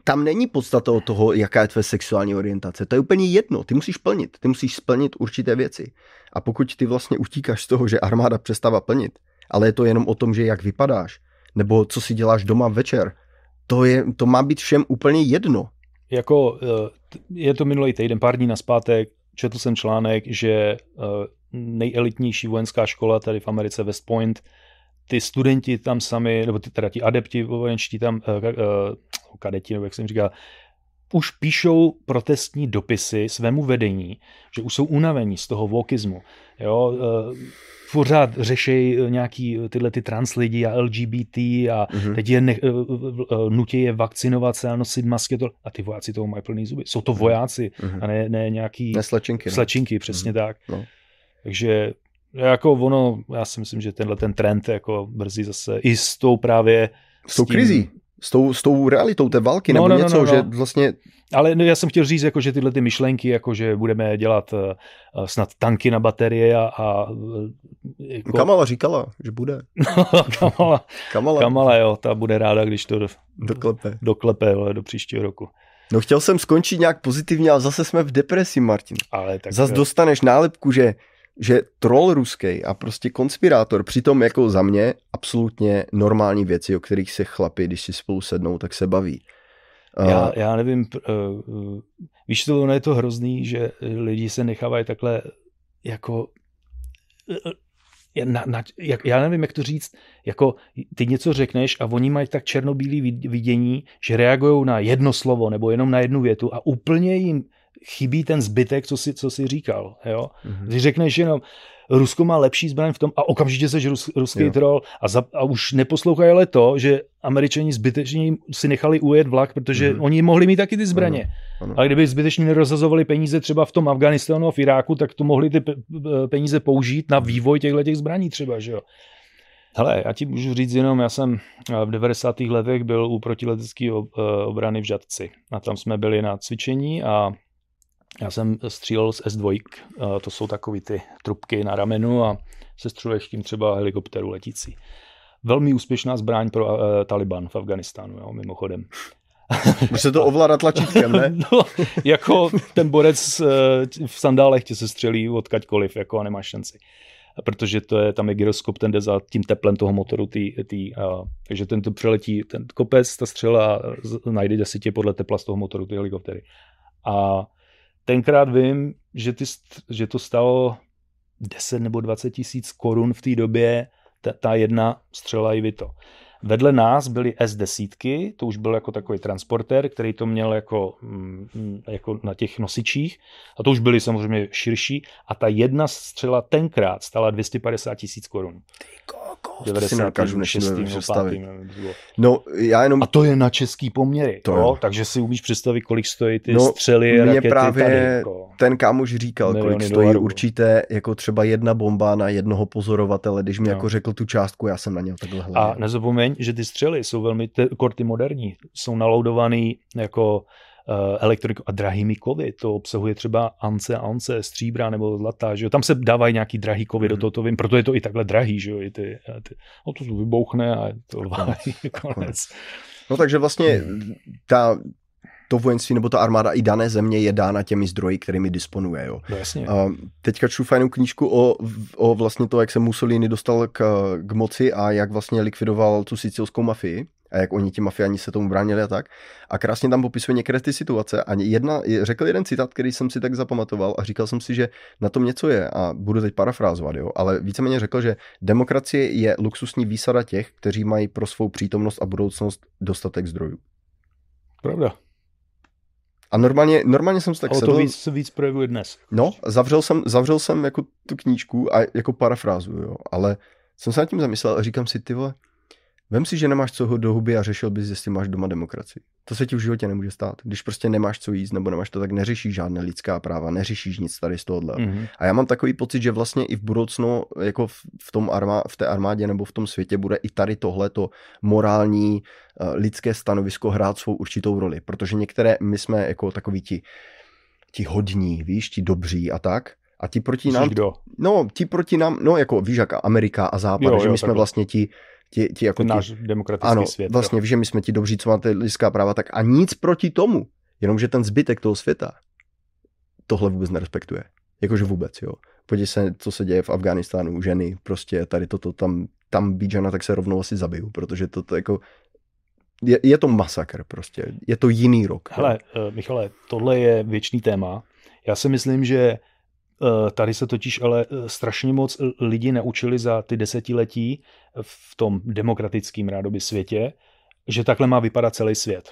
tam není podstata od toho, jaká je tvé sexuální orientace. To je úplně jedno. Ty musíš plnit. Ty musíš splnit určité věci. A pokud ty vlastně utíkáš z toho, že armáda přestává plnit, ale je to jenom o tom, že jak vypadáš, nebo co si děláš doma večer, to, je, to má být všem úplně jedno. Jako, eh, je to minulý týden, pár dní naspátek, četl jsem článek, že eh, nejelitnější vojenská škola tady v Americe West Point, ty studenti tam sami, nebo ty, teda ti adepti vojenští tam, ka- kadeti, nebo jak jsem říkal, už píšou protestní dopisy svému vedení, že už jsou unavení z toho vokismu. Jo, uh, pořád řeší nějaký tyhle ty trans lidi a LGBT a mm-hmm. teď je ne, nutí je vakcinovat se a nosit masky to, a ty vojáci toho mají plný zuby. Jsou to mhm. vojáci mm-hmm. a ne, ne nějaký ne slečinky, slečinky no. přesně mm-hmm. tak. No. Takže jako ono, já si myslím, že tenhle ten trend jako brzy zase i s tou právě s tou krizí, s tou, s tou realitou té války, no, nebo no, no, něco, no, no. že vlastně... Ale no, já jsem chtěl říct, jako, že tyhle ty myšlenky, jako, že budeme dělat uh, snad tanky na baterie a... a jako... Kamala říkala, že bude. Kamala, Kamala. Kamala, jo, ta bude ráda, když to doklepe, doklepe ale do příštího roku. No chtěl jsem skončit nějak pozitivně, ale zase jsme v depresi, Martin. Ale tak... Zase dostaneš nálepku, že že troll ruský a prostě konspirátor, přitom jako za mě absolutně normální věci, o kterých se chlapi, když si spolu sednou, tak se baví. Já, já nevím, uh, víš to, je to hrozný, že lidi se nechávají takhle jako na, na, jak, já nevím, jak to říct, jako ty něco řekneš a oni mají tak černobílý vidění, že reagují na jedno slovo nebo jenom na jednu větu a úplně jim chybí ten zbytek, co si, co si říkal. Jo? Mm-hmm. Když řekneš jenom, Rusko má lepší zbraň v tom a okamžitě seš rus, ruský jo. troll a, za, a už neposlouchají ale to, že američani zbytečně si nechali ujet vlak, protože mm-hmm. oni mohli mít taky ty zbraně. Ano, ano. Ale kdyby zbytečně nerozhazovali peníze třeba v tom Afganistánu a v Iráku, tak to mohli ty peníze použít na vývoj těchto těch zbraní třeba, že jo. Hele, já ti můžu říct jenom, já jsem v 90. letech byl u protiletecké eh, obrany v Žadci a tam jsme byli na cvičení a já jsem střílel z S2, to jsou takové ty trubky na ramenu a se střeluješ tím třeba helikopteru letící. Velmi úspěšná zbraň pro uh, Taliban v Afganistánu, jo, mimochodem. Může se to ovládat tlačítkem, ne? no, jako ten borec uh, v sandálech tě se střelí odkaďkoliv, jako a nemáš šanci. Protože to je, tam je gyroskop, ten jde za tím teplem toho motoru, tý, tý, uh, takže ten to přeletí, ten kopec, ta střela najde si tě podle tepla z toho motoru ty helikoptery. A tenkrát vím, že, ty, že to stalo 10 nebo 20 tisíc korun v té době, ta, ta jedna střela i Vito. Vedle nás byly S10, to už byl jako takový transporter, který to měl jako, mm, jako na těch nosičích a to už byly samozřejmě širší a ta jedna střela tenkrát stala 250 tisíc korun. Ty 90. si nedokážu představit. No, já jenom... A to je na český poměry, to jo? takže si umíš představit, kolik stojí ty no, střely a mě právě tady, jako... ten kámoš říkal, kolik stojí dolarů. určitě jako třeba jedna bomba na jednoho pozorovatele, když mi no. jako řekl tu částku, já jsem na něj takhle hledal. A nezapomeň, že ty střely jsou velmi, korty moderní, jsou naloudovaný jako Eh, elektroniku a drahými kovy. To obsahuje třeba ance a ance, stříbra nebo zlatá, že jo? Tam se dávají nějaký drahý kovy mm. do mhm. toho, to vím, proto je to i takhle drahý, že jo? I ty, ty, no to vybouchne a to konec. No takže vlastně ta, to vojenství nebo ta armáda i dané země je dána těmi zdroji, kterými disponuje. Jo. No, jasně. A teďka čtu fajnou knížku o, o vlastně to, jak se Mussolini dostal k, k moci a jak vlastně likvidoval tu sicilskou mafii a jak oni ti mafiani se tomu bránili a tak. A krásně tam popisuje některé ty situace. A jedna, řekl jeden citát, který jsem si tak zapamatoval a říkal jsem si, že na tom něco je a budu teď parafrázovat, jo, ale víceméně řekl, že demokracie je luxusní výsada těch, kteří mají pro svou přítomnost a budoucnost dostatek zdrojů. Pravda. A normálně, normálně jsem si tak Ale sedl... to víc, se víc projevuje dnes. No, zavřel jsem, zavřel jsem jako tu knížku a jako parafrázu, jo, ale jsem se nad tím zamyslel a říkám si, ty vole, Vem si, že nemáš co do huby a řešil bys, jestli máš doma demokracii. To se ti v životě nemůže stát. Když prostě nemáš co jíst nebo nemáš to, tak neřešíš žádné lidská práva, neřešíš nic tady z tohohle. Mm-hmm. A já mám takový pocit, že vlastně i v budoucnu, jako v, tom armá, v té armádě nebo v tom světě, bude i tady tohleto morální uh, lidské stanovisko hrát svou určitou roli. Protože některé, my jsme jako takový ti, ti hodní, víš, ti dobří a tak. A ti proti nám... Kdo? No, ti proti nám, no jako víš, jak Amerika a Západ, jo, že my jo, jsme vlastně ti ti, ti jako Ten náš demokratický ano, svět. vlastně, že my jsme ti dobří, co máte lidská práva, tak a nic proti tomu, jenomže ten zbytek toho světa tohle vůbec nerespektuje. Jakože vůbec, jo. Podívej se, co se děje v Afganistánu, ženy, prostě tady toto, tam, tam být žena, tak se rovnou asi zabiju, protože to, to jako, je, je to masakr prostě, je to jiný rok. Hele, jo. Uh, Michale, tohle je věčný téma. Já si myslím, že Eh, tady se totiž ale eh, strašně moc lidi naučili za ty desetiletí v tom demokratickém rádoby světě, že takhle má vypadat celý svět.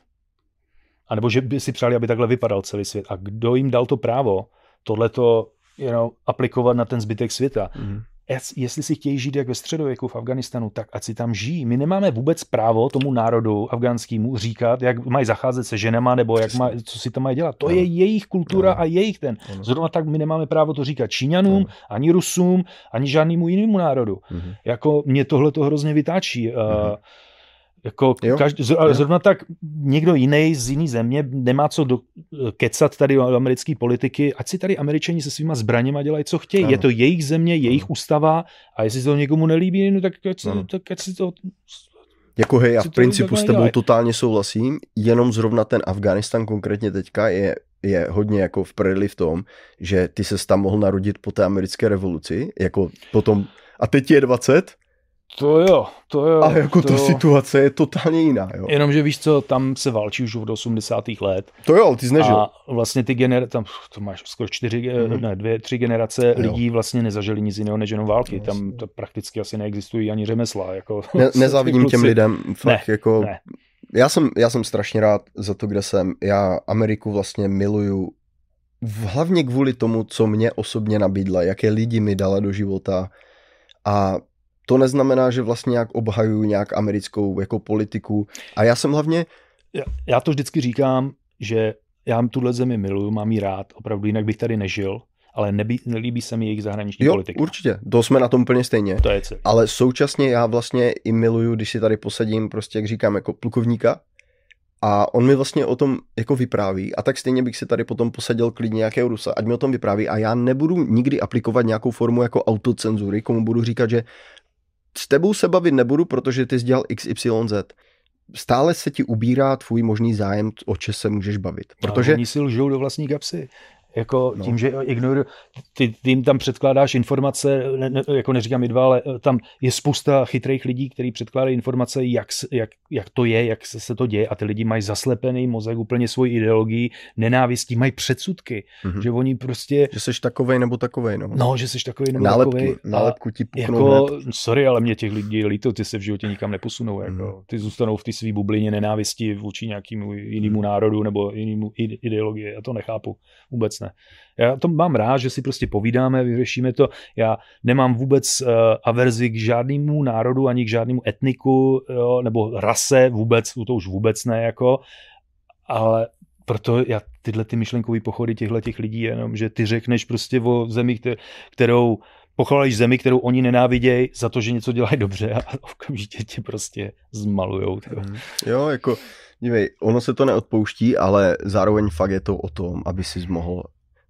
A nebo že by si přáli, aby takhle vypadal celý svět. A kdo jim dal to právo tohleto you know, aplikovat na ten zbytek světa? Mm jestli si chtějí žít jak ve středověku v Afganistanu, tak ať si tam žijí. My nemáme vůbec právo tomu národu afgánskému říkat, jak mají zacházet se ženama, nebo jak má, co si tam mají dělat. To ano. je jejich kultura ano. a jejich ten. Ano. Zrovna tak my nemáme právo to říkat Číňanům, ano. ani Rusům, ani žádnému jinému národu. Mhm. Jako mě tohle to hrozně vytáčí. Mhm. Jako každý, zrovna tak někdo jiný z jiný země nemá co do, kecat tady o americké politiky, ať si tady američani se svýma zbraněma dělají, co chtějí. Ano. Je to jejich země, jejich ano. ústava a jestli se to někomu nelíbí, no tak, si, tak ať si to jako hej, já v principu s tebou totálně souhlasím, jenom zrovna ten Afganistan konkrétně teďka je, je hodně jako v v tom, že ty se tam mohl narodit po té americké revoluci, jako potom, a teď je 20 to jo, to jo. A jako to ta situace je totálně jiná, jo. Jenomže víš co, tam se válčí už od 80. let. To jo, ty jsi nežil. A vlastně ty generace, tam to máš skoro čtyři, mm-hmm. ne, dvě, tři generace jo. lidí vlastně nezažili nic jiného než jenom války. Tam to prakticky asi neexistují ani řemesla. Jako, ne, nezávidím těm lidem, fakt ne, jako... Ne. Já jsem, já jsem strašně rád za to, kde jsem. Já Ameriku vlastně miluju hlavně kvůli tomu, co mě osobně nabídla, jaké lidi mi dala do života a to neznamená, že vlastně nějak obhajuju nějak americkou jako politiku. A já jsem hlavně... Já, já to vždycky říkám, že já tuhle zemi miluju, mám ji rád, opravdu jinak bych tady nežil, ale nebí, nelíbí se mi jejich zahraniční jo, politika. určitě, to jsme na tom úplně stejně. To je celý. Ale současně já vlastně i miluju, když si tady posadím, prostě jak říkám, jako plukovníka, a on mi vlastně o tom jako vypráví a tak stejně bych si tady potom posadil klidně nějakého Rusa, ať mi o tom vypráví a já nebudu nikdy aplikovat nějakou formu jako autocenzury, komu budu říkat, že s tebou se bavit nebudu, protože ty jsi dělal XYZ. Stále se ti ubírá tvůj možný zájem, o čem se můžeš bavit. Protože... oni si lžou do vlastní kapsy. Jako no. tím, že ignorují, ty, ty jim tam předkládáš informace, ne, ne, jako neříkám i dva, ale eh, tam je spousta chytrých lidí, kteří předkládají informace, jak, jak, jak to je, jak se, se to děje a ty lidi mají zaslepený mozek, úplně svoji ideologii, nenávistí, mají předsudky, mm-hmm. že oni prostě... Že seš takovej nebo takovej, no. No, že seš takovej nebo nálepky, takovej. Nálepku ti jako, hned. sorry, ale mě těch lidí líto, ty se v životě nikam neposunou, jako. Mm. Ty zůstanou v té své bublině nenávisti vůči nějakému jinému národu nebo jinému ideologii, já to nechápu vůbec ne. Já to mám rád, že si prostě povídáme, vyřešíme to. Já nemám vůbec uh, averzi k žádnému národu, ani k žádnému etniku, jo, nebo rase, vůbec, to už vůbec ne, jako, ale proto já tyhle ty myšlenkové pochody těchto těch lidí, jenom, že ty řekneš prostě o zemi, kterou pochválíš zemi, kterou oni nenávidějí za to, že něco dělají dobře a okamžitě tě prostě zmalujou. Mm. Jo, jako Dívej, ono se to neodpouští, ale zároveň fakt je to o tom, aby si mohl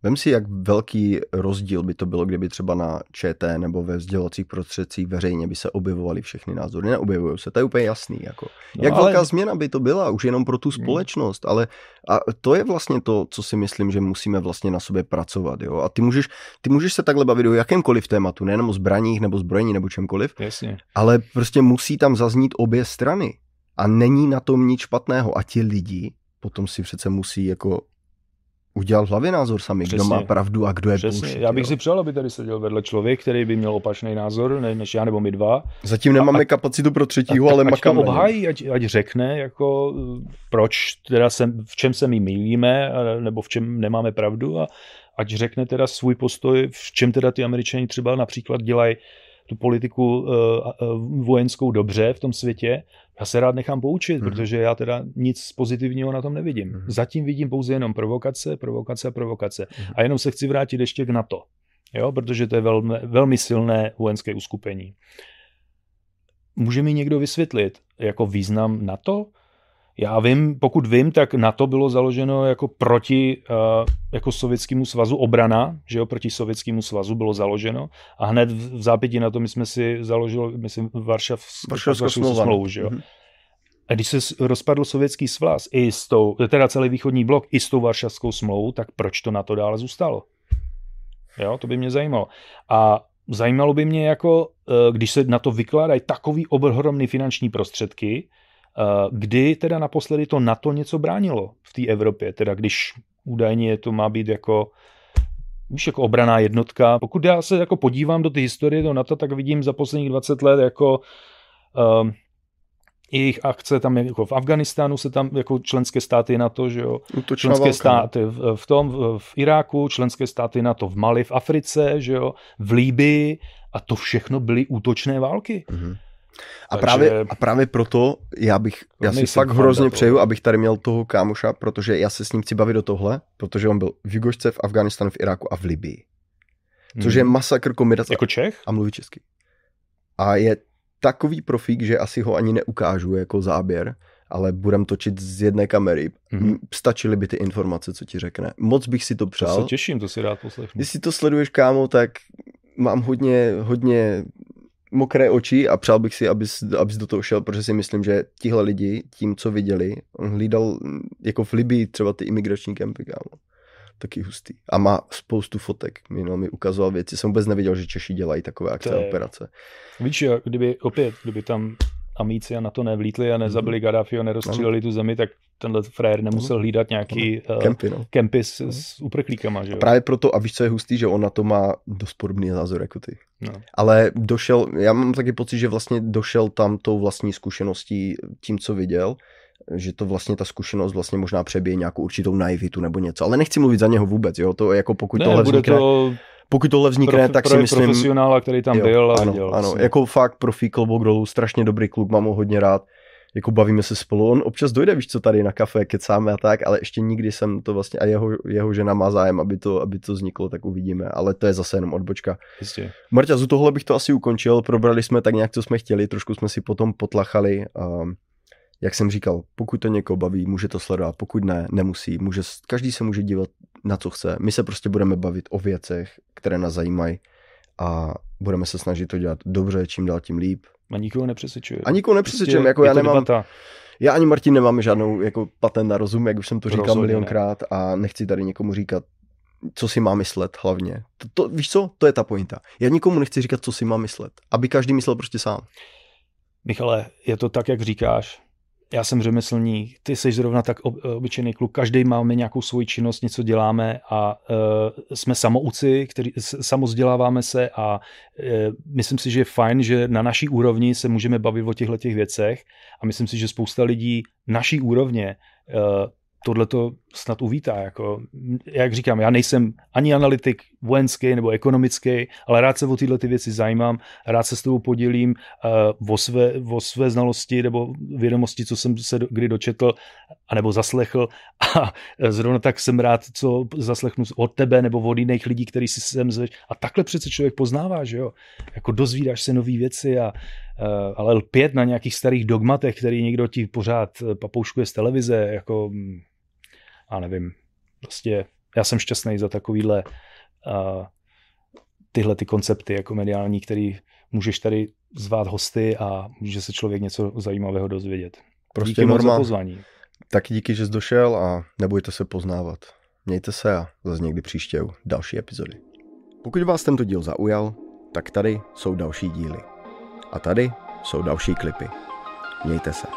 Vem si, jak velký rozdíl by to bylo, kdyby třeba na ČT nebo ve vzdělovacích prostředcích veřejně by se objevovaly všechny názory. Neobjevují se, to je úplně jasný. Jako. No, jak ale... velká změna by to byla, už jenom pro tu hmm. společnost, ale a to je vlastně to, co si myslím, že musíme vlastně na sobě pracovat. Jo? A ty můžeš, ty můžeš se takhle bavit o jakémkoliv tématu, nejenom o zbraních nebo zbrojení nebo čemkoliv, Jasně. ale prostě musí tam zaznít obě strany. A není na tom nic špatného. A ti lidi potom si přece musí jako udělat v hlavě názor sami, Přesně. kdo má pravdu a kdo je Přesně. Bullshit, Já bych jo. si přál, aby tady seděl vedle člověk, který by měl opačný názor než já nebo my dva. Zatím nemáme a, kapacitu pro třetího, ale makáme. Ať obhájí, ať, ať řekne, jako, proč teda se, v čem se my mýlíme, nebo v čem nemáme pravdu a ať řekne teda svůj postoj, v čem teda ty američani třeba například dělají tu politiku uh, uh, vojenskou dobře v tom světě, já se rád nechám poučit, mm. protože já teda nic pozitivního na tom nevidím. Mm. Zatím vidím pouze jenom provokace, provokace a provokace. Mm. A jenom se chci vrátit ještě k NATO, jo? protože to je velmi, velmi silné vojenské uskupení. Může mi někdo vysvětlit jako význam NATO? Já vím, pokud vím, tak NATO bylo založeno jako proti uh, jako sovětskému svazu obrana, že jo, proti sovětskému svazu bylo založeno a hned v, zápětí na to my jsme si založili, myslím, Varšavskou Varšavskou smlouvu, že jo. Mm-hmm. A když se rozpadl sovětský svaz, i s tou, teda celý východní blok, i s tou varšavskou smlouvou, tak proč to na to dále zůstalo? Jo, to by mě zajímalo. A zajímalo by mě, jako, eh, když se na to vykládají takový ohromný finanční prostředky, Eh, kdy teda naposledy to NATO něco bránilo v té Evropě, teda když údajně to má být jako víš, jako obraná jednotka. Pokud já se jako podívám do té historie do NATO, tak vidím za posledních 20 let jako um, jejich akce tam jako v Afganistánu se tam jako členské státy na to, že jo, Útočná členské válka. státy v, v tom, v, v Iráku, členské státy na to v Mali, v Africe, že jo, v Líbii a to všechno byly útočné války. Mhm. A, Takže- právě, a právě proto já bych, já si fakt hrozně přeju, abych tady měl toho kámoša, protože já se s ním chci bavit do tohle, protože on byl v Jugošce, v Afganistánu, v Iráku a v Libii. Což je Mhm. masakr kombinace Jako Čech? a mluví česky. A je takový profík, že asi ho ani neukážu jako záběr, ale budem točit z jedné kamery. Mhm. Mm. Stačily by ty informace, co ti řekne. Moc bych si to To přál. se těším, to si rád poslechnu. Jestli to sleduješ, kámo, tak mám hodně, hodně mokré oči a přál bych si, abys, abys do toho šel, protože si myslím, že tihle lidi, tím, co viděli, on hlídal mm, jako v Libii třeba ty imigrační kempy, kámo. Taky hustý. A má spoustu fotek. No, mi ukazoval věci. Jsem vůbec nevěděl, že Češi dělají takové akce a operace. Víš, kdyby opět, kdyby tam Amíci a na to nevlítli a nezabili Gaddafi a nerozstříleli tu zemi, tak tenhle frajer nemusel hlídat nějaký uh, Kempy, no. kempy s, s uprchlíkama, že jo? Právě proto, a víš, co je hustý, že on na to má dost podobný názor jako ty. No. Ale došel, já mám taky pocit, že vlastně došel tam tou vlastní zkušeností tím, co viděl, že to vlastně ta zkušenost vlastně možná přebije nějakou určitou naivitu nebo něco. Ale nechci mluvit za něho vůbec, jo, to jako pokud Ne, tohle bude vznikne, to pokud tohle vznikne, prof, tak si myslím, profesionála, který tam jo, byl a ano, viděl. ano, vlastně. jako fakt profík klobouk dolů, strašně dobrý kluk, mám ho hodně rád, jako bavíme se spolu, on občas dojde, víš co, tady na kafe, kecáme a tak, ale ještě nikdy jsem to vlastně, a jeho, jeho žena má zájem, aby to, aby to vzniklo, tak uvidíme, ale to je zase jenom odbočka. Jistě. Marťa, z tohle bych to asi ukončil, probrali jsme tak nějak, co jsme chtěli, trošku jsme si potom potlachali. Um, jak jsem říkal, pokud to někoho baví, může to sledovat, pokud ne, nemusí. Může, každý se může dívat na co chce. My se prostě budeme bavit o věcech, které nás zajímají a budeme se snažit to dělat dobře, čím dál tím líp. A nikoho nepřesvědčuje. A nikoho nepřesvědčím, Prostě jako já nemám, Debata. já ani Martin nemáme žádnou jako patent na rozum, jak už jsem to říkal Rozhodně ne. milionkrát a nechci tady někomu říkat, co si má myslet hlavně. To, to, víš co, to je ta pointa. Já nikomu nechci říkat, co si má myslet, aby každý myslel prostě sám. Michale, je to tak, jak říkáš. Já jsem řemeslník, ty jsi zrovna tak ob, obyčejný kluk, každý máme nějakou svoji činnost, něco děláme a uh, jsme samouci, který, samozděláváme se a uh, myslím si, že je fajn, že na naší úrovni se můžeme bavit o těchto těch věcech a myslím si, že spousta lidí naší úrovně uh, tohle to snad uvítá. Jako, jak říkám, já nejsem ani analytik vojenský nebo ekonomický, ale rád se o tyhle ty věci zajímám, rád se s tebou podělím uh, o, své, o své znalosti nebo vědomosti, co jsem se do, kdy dočetl, anebo zaslechl a zrovna tak jsem rád, co zaslechnu od tebe nebo od jiných lidí, který si sem zveš. A takhle přece člověk poznává, že jo? Jako dozvídáš se nové věci a uh, ale lpět na nějakých starých dogmatech, který někdo ti pořád eh, papouškuje z televize, jako mm, a nevím, prostě já jsem šťastný za takovýhle uh, tyhle ty koncepty jako mediální, který můžeš tady zvát hosty a může se člověk něco zajímavého dozvědět. Prostě Díky moc za normál. pozvání. Tak díky, že jsi došel a nebojte se poznávat. Mějte se a zase někdy příště u další epizody. Pokud vás tento díl zaujal, tak tady jsou další díly. A tady jsou další klipy. Mějte se.